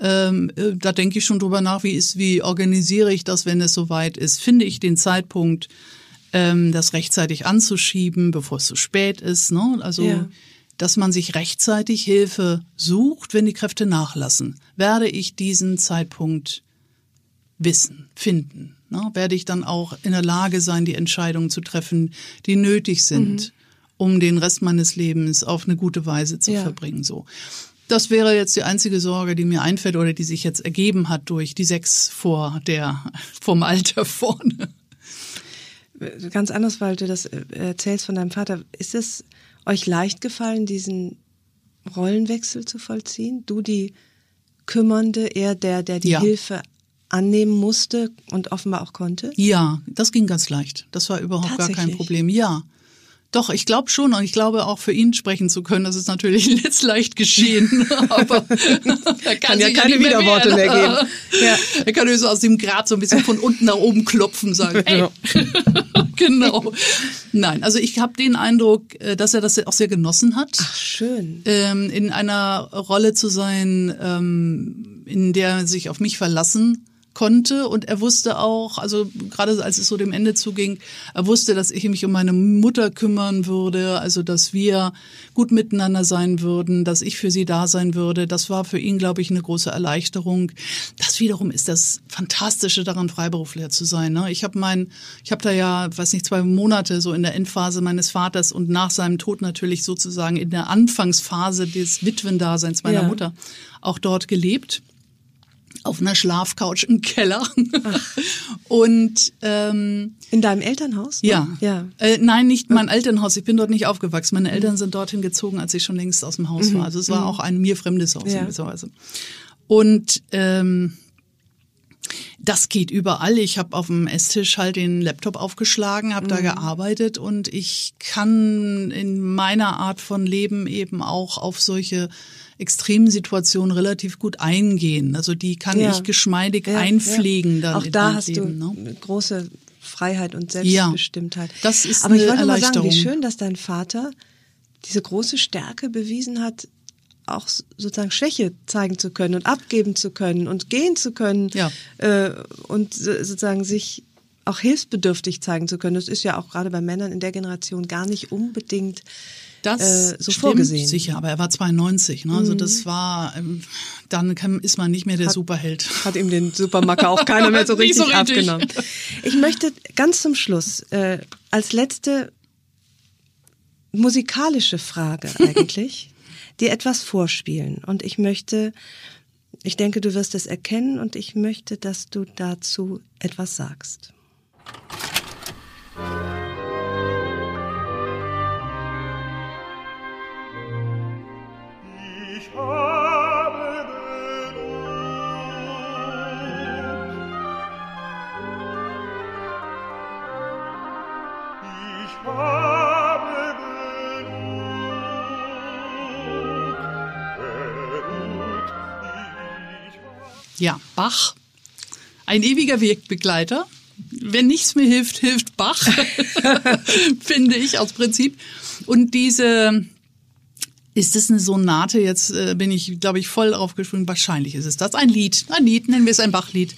ähm, äh, da denke ich schon drüber nach, wie ist, wie organisiere ich das, wenn es soweit ist? Finde ich den Zeitpunkt, ähm, das rechtzeitig anzuschieben, bevor es zu spät ist. Ne? Also Ja. Dass man sich rechtzeitig Hilfe sucht, wenn die Kräfte nachlassen. Werde ich diesen Zeitpunkt wissen, finden? Ne? Werde ich dann auch in der Lage sein, die Entscheidungen zu treffen, die nötig sind, um den Rest meines Lebens auf eine gute Weise zu Ja. verbringen? So. Das wäre jetzt die einzige Sorge, die mir einfällt oder die sich jetzt ergeben hat durch die sechs vor der, vom Alter vorne. Ganz anders, weil du das äh, erzählst von deinem Vater. Ist es euch leicht gefallen, diesen Rollenwechsel zu vollziehen? Du die Kümmernde, er der, der die Ja. Hilfe annehmen musste und offenbar auch konnte? Ja, das ging ganz leicht. Das war überhaupt gar kein? Problem. Ja. Doch, ich glaube schon und ich glaube auch für ihn sprechen zu können, das ist natürlich [LAUGHS] jetzt leicht geschehen, [LAUGHS] aber [LAUGHS] er Kann ja sich keine mehr Widerworte wehren. mehr geben. Ja. Er kann nur so aus dem Grat so ein bisschen von unten nach oben klopfen sagen, hey. genau. Nein, also ich habe den Eindruck, äh, dass er das auch sehr genossen hat Ach, schön. ähm, in einer Rolle zu sein, ähm, in der er sich auf mich verlassen konnte und er wusste auch, also gerade als es so dem Ende zuging, er wusste, dass ich mich um meine Mutter kümmern würde, also dass wir gut miteinander sein würden, dass ich für sie da sein würde. Das war für ihn, glaube ich, eine große Erleichterung. Das wiederum ist das Fantastische daran, Freiberufler zu sein. Ne? Ich habe mein, ich habe da ja, weiß nicht, zwei Monate so in der Endphase meines Vaters und nach seinem Tod natürlich sozusagen in der Anfangsphase des Witwendaseins meiner Ja. Mutter auch dort gelebt auf einer Schlafcouch im Keller. Und ähm, In deinem Elternhaus? ne? ja, Ja. Äh, nein, nicht mein Elternhaus. Ich bin dort nicht aufgewachsen. Meine Eltern sind dorthin gezogen, als ich schon längst aus dem Haus war. Also es war auch ein mir fremdes Haus Ja. in gewisser Weise. Und ähm, das geht überall. Ich habe auf dem Esstisch halt den Laptop aufgeschlagen, habe da gearbeitet und ich kann in meiner Art von Leben eben auch auf solche extremen Situationen relativ gut eingehen. Also die kann Ja. ich geschmeidig Ja, einpflegen ja. dann Auch da hast Leben. du ne? eine große Freiheit und Ja. Selbstbestimmtheit. Das ist Aber ich wollte mal sagen, wie schön, dass dein Vater diese große Stärke bewiesen hat, auch sozusagen Schwäche zeigen zu können und abgeben zu können und gehen zu können Ja. äh, und so- sozusagen sich auch hilfsbedürftig zeigen zu können. Das ist ja auch gerade bei Männern in der Generation gar nicht unbedingt Das äh, so stimmt vorgesehen. Mhm. sicher, aber er war 92, ne? also das war, ähm, dann kann, ist man nicht mehr der Superheld. Hat ihm den Supermacker auch keiner mehr [LAUGHS] so richtig, so richtig. abgenommen. Ich möchte ganz zum Schluss äh, als letzte musikalische Frage [LAUGHS] eigentlich dir etwas vorspielen. Und ich möchte, ich denke, du wirst es erkennen und ich möchte, dass du dazu etwas sagst. Ja, Bach, ein ewiger Wegbegleiter. Wenn nichts mehr hilft, hilft Bach, [LAUGHS] finde ich aus Prinzip. Und diese, ist es eine Sonate? Jetzt äh, bin ich, glaube ich, voll aufgesprungen. Wahrscheinlich ist es das. Ein Lied, ein Lied, nennen wir es ein Bachlied.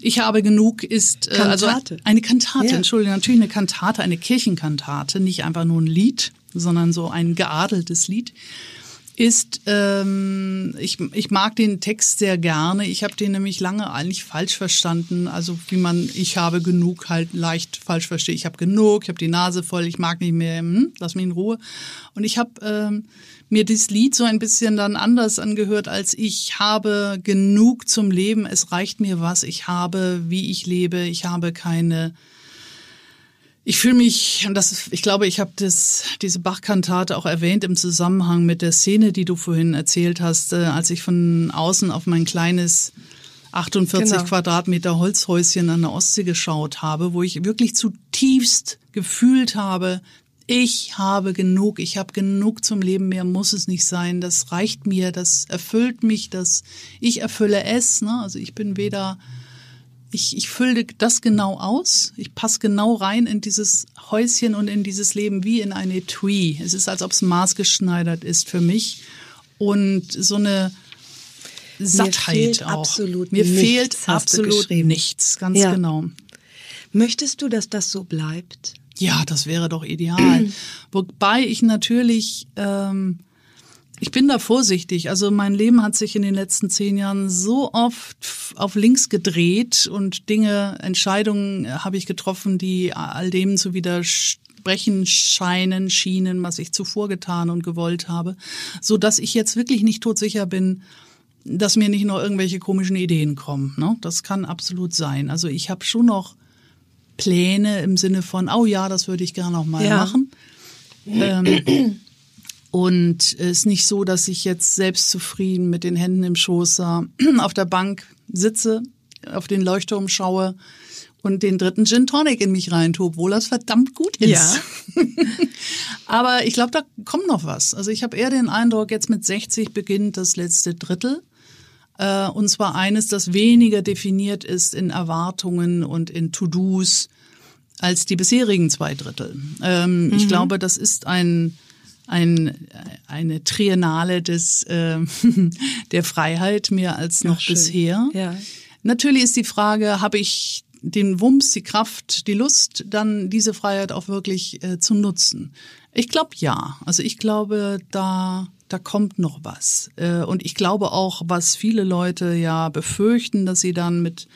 Ich habe genug ist äh, also Kantate. eine Kantate, Ja. Entschuldigung, natürlich eine Kantate, eine Kirchenkantate, nicht einfach nur ein Lied, sondern so ein geadeltes Lied ist, ähm, ich, ich mag den Text sehr gerne. Ich habe den nämlich lange eigentlich falsch verstanden. Also wie man, ich habe genug halt leicht falsch verstehe. Ich habe genug, ich habe die Nase voll, ich mag nicht mehr, hm, lass mich in Ruhe. Und ich habe ähm, mir dieses Lied so ein bisschen dann anders angehört, als ich habe genug zum Leben, es reicht mir, was ich habe, wie ich lebe, ich habe keine ich fühle mich, und das, ich glaube, ich habe das, diese Bach-Kantate auch erwähnt im Zusammenhang mit der Szene, die du vorhin erzählt hast, äh, als ich von außen auf mein kleines 48 Genau. Quadratmeter Holzhäuschen an der Ostsee geschaut habe, wo ich wirklich zutiefst gefühlt habe, ich habe genug, ich habe genug zum Leben, mehr muss es nicht sein, das reicht mir, das erfüllt mich, das ich erfülle es, ne? also ich bin weder ich, ich fülle das genau aus. Ich passe genau rein in dieses Häuschen und in dieses Leben wie in ein Etui. Es ist, als ob es maßgeschneidert ist für mich. Und so eine Sattheit fehlt auch. absolut Mir nichts, fehlt absolut nichts, ganz Ja. genau. Möchtest du, dass das so bleibt? Ja, das wäre doch ideal. [CLEARS THROAT] Wobei ich natürlich, ähm, ich bin da vorsichtig. Also mein Leben hat sich in den letzten zehn Jahren so oft auf links gedreht und Dinge, Entscheidungen habe ich getroffen, die all dem zu widersprechen scheinen, schienen, was ich zuvor getan und gewollt habe, so dass ich jetzt wirklich nicht todsicher bin, dass mir nicht noch irgendwelche komischen Ideen kommen. Ne? Das kann absolut sein. Also ich habe schon noch Pläne im Sinne von, oh ja, das würde ich gerne noch mal Ja. machen. Ähm, [CLEARS THROAT] und es ist nicht so, dass ich jetzt selbstzufrieden mit den Händen im Schoß [CLEARS THROAT] auf der Bank sitze, auf den Leuchtturm schaue und den dritten Gin Tonic in mich reintue, obwohl das verdammt gut ist. Ja. [LAUGHS] Aber ich glaube, da kommt noch was. Also ich habe eher den Eindruck, jetzt mit 60 beginnt das letzte Drittel. Äh, und zwar eines, das weniger definiert ist in Erwartungen und in To-Dos als die bisherigen zwei Drittel. Ähm, Ich glaube, das ist ein, ein, eine Triennale des, äh, [LAUGHS] der Freiheit mehr als noch schön. bisher. Ja. Natürlich ist die Frage, habe ich den Wumms, die Kraft, die Lust, dann diese Freiheit auch wirklich äh, zu nutzen? Ich glaube ja. Also ich glaube, da da kommt noch was. Äh, und ich glaube auch, was viele Leute ja befürchten, dass sie dann mit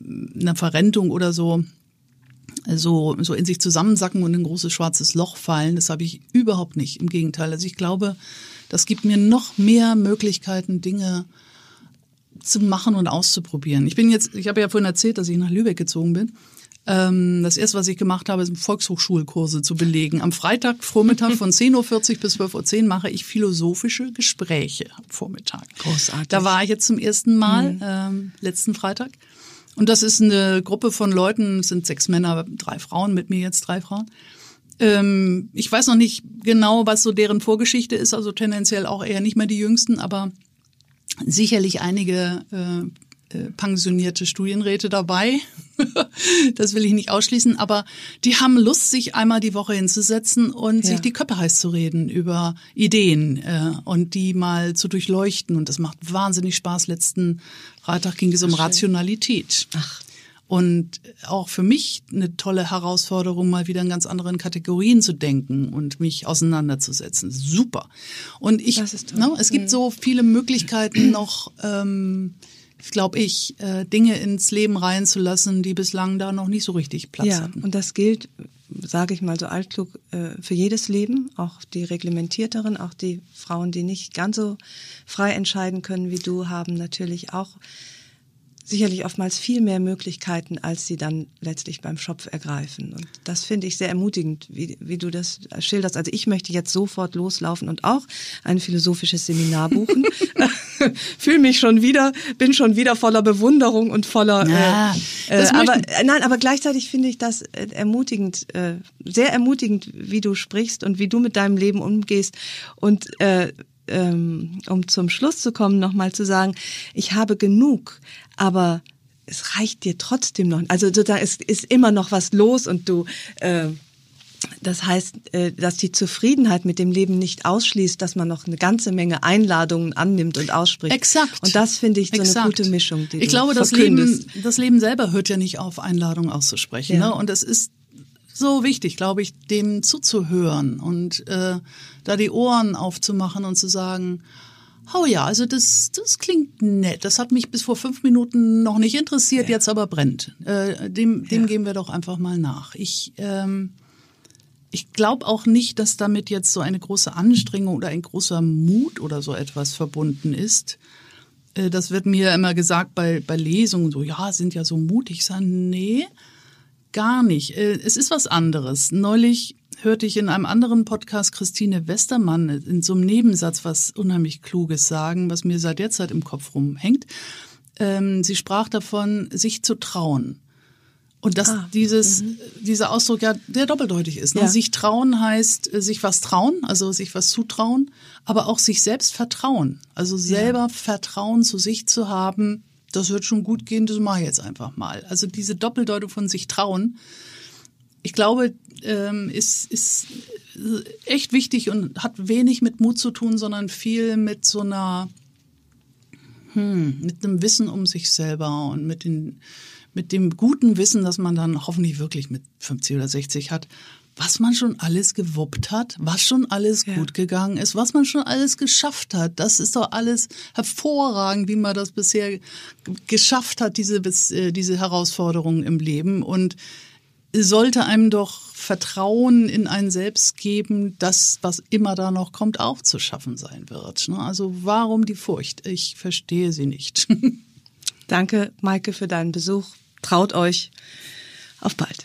einer Verrentung oder so so, so in sich zusammensacken und in ein großes schwarzes Loch fallen. Das habe ich überhaupt nicht. Im Gegenteil. Also ich glaube, das gibt mir noch mehr Möglichkeiten, Dinge zu machen und auszuprobieren. Ich bin jetzt, ich habe ja vorhin erzählt, dass ich nach Lübeck gezogen bin. Ähm, das erste, was ich gemacht habe, ist Volkshochschulkurse zu belegen. Am Freitag Vormittag von 10.40 Uhr bis 12.10 Uhr mache ich philosophische Gespräche am Vormittag. Großartig. Da war ich jetzt zum ersten Mal, ähm, letzten Freitag. Und das ist eine Gruppe von Leuten, sind sechs Männer, drei Frauen, mit mir jetzt drei Frauen. Ähm, ich weiß noch nicht genau, was so deren Vorgeschichte ist, also tendenziell auch eher nicht mehr die Jüngsten, aber sicherlich einige äh, pensionierte Studienräte dabei. [LAUGHS] das will ich nicht ausschließen, aber die haben Lust, sich einmal die Woche hinzusetzen und Ja. sich die Köpfe heiß zu reden über Ideen äh, und die mal zu durchleuchten. Und das macht wahnsinnig Spaß. Letzten Freitag ging es um Rationalität. Ach. Und auch für mich eine tolle Herausforderung, mal wieder in ganz anderen Kategorien zu denken und mich auseinanderzusetzen. Super. Und ich, ne, es gibt so viele Möglichkeiten noch, ähm, glaube ich, äh, Dinge ins Leben reinzulassen, die bislang da noch nicht so richtig Platz ja, hatten. und das gilt, sage ich mal so altklug, äh, für jedes Leben, auch die reglementierteren, auch die Frauen, die nicht ganz so frei entscheiden können wie du, haben natürlich auch sicherlich oftmals viel mehr Möglichkeiten, als sie dann letztlich beim Schopf ergreifen. Und das finde ich sehr ermutigend, wie, wie du das schilderst. Also ich möchte jetzt sofort loslaufen und auch ein philosophisches Seminar buchen. [LAUGHS] [LAUGHS] Fühle mich schon wieder, bin schon wieder voller Bewunderung und voller. Ja, äh, äh, aber äh, nein, aber gleichzeitig finde ich das äh, ermutigend, äh, sehr ermutigend, wie du sprichst und wie du mit deinem Leben umgehst und äh, ähm, um zum Schluss zu kommen, nochmal zu sagen, ich habe genug, aber es reicht dir trotzdem noch. Also sozusagen, es ist immer noch was los und du, äh, das heißt, äh, dass die Zufriedenheit mit dem Leben nicht ausschließt, dass man noch eine ganze Menge Einladungen annimmt und ausspricht. Exakt. Und das finde ich so Exakt. eine gute Mischung. Die ich glaube, das. Leben, das Leben selber hört ja nicht auf, Einladungen auszusprechen. Ja. Ne? Und es ist so wichtig, glaube ich, dem zuzuhören und äh, da die Ohren aufzumachen und zu sagen, oh ja, also das, das klingt nett. Das hat mich bis vor fünf Minuten noch nicht interessiert, ja. jetzt aber brennt. Äh, dem, dem ja. gehen wir doch einfach mal nach. Ich, ähm, ich glaube auch nicht, dass damit jetzt so eine große Anstrengung oder ein großer Mut oder so etwas verbunden ist. Äh, das wird mir immer gesagt bei, bei Lesungen, so, ja, sind ja so mutig. Ich sage, nee, gar nicht. Äh, es ist was anderes. Neulich hörte ich in einem anderen Podcast Christine Westermann in so einem Nebensatz was unheimlich Kluges sagen, was mir seit der Zeit im Kopf rumhängt. Ähm, sie sprach davon, sich zu trauen. Und dass ah, dieses, mhm. dieser Ausdruck ja der doppeldeutig ist. Ne? Ja. Sich trauen heißt äh, sich was trauen, also sich was zutrauen, aber auch sich selbst vertrauen. Also selber ja. Vertrauen zu sich zu haben, das wird schon gut gehen, das mache ich jetzt einfach mal. Also diese Doppeldeutung von sich trauen, ich glaube, ähm, ist, ist echt wichtig und hat wenig mit Mut zu tun, sondern viel mit so einer, hm, mit einem Wissen um sich selber und mit den, mit dem guten Wissen, dass man dann hoffentlich wirklich mit 50 oder 60 hat, was man schon alles gewuppt hat, was schon alles ja. gut gegangen ist, was man schon alles geschafft hat. Das ist doch alles hervorragend, wie man das bisher geschafft hat, diese, äh, diese Herausforderungen im Leben. Und sollte einem doch Vertrauen in ein Selbst geben, das, was immer da noch kommt, auch zu schaffen sein wird. Ne? Also warum die Furcht? Ich verstehe sie nicht. [LAUGHS] Danke, Maike, für deinen Besuch. Traut euch. Auf bald.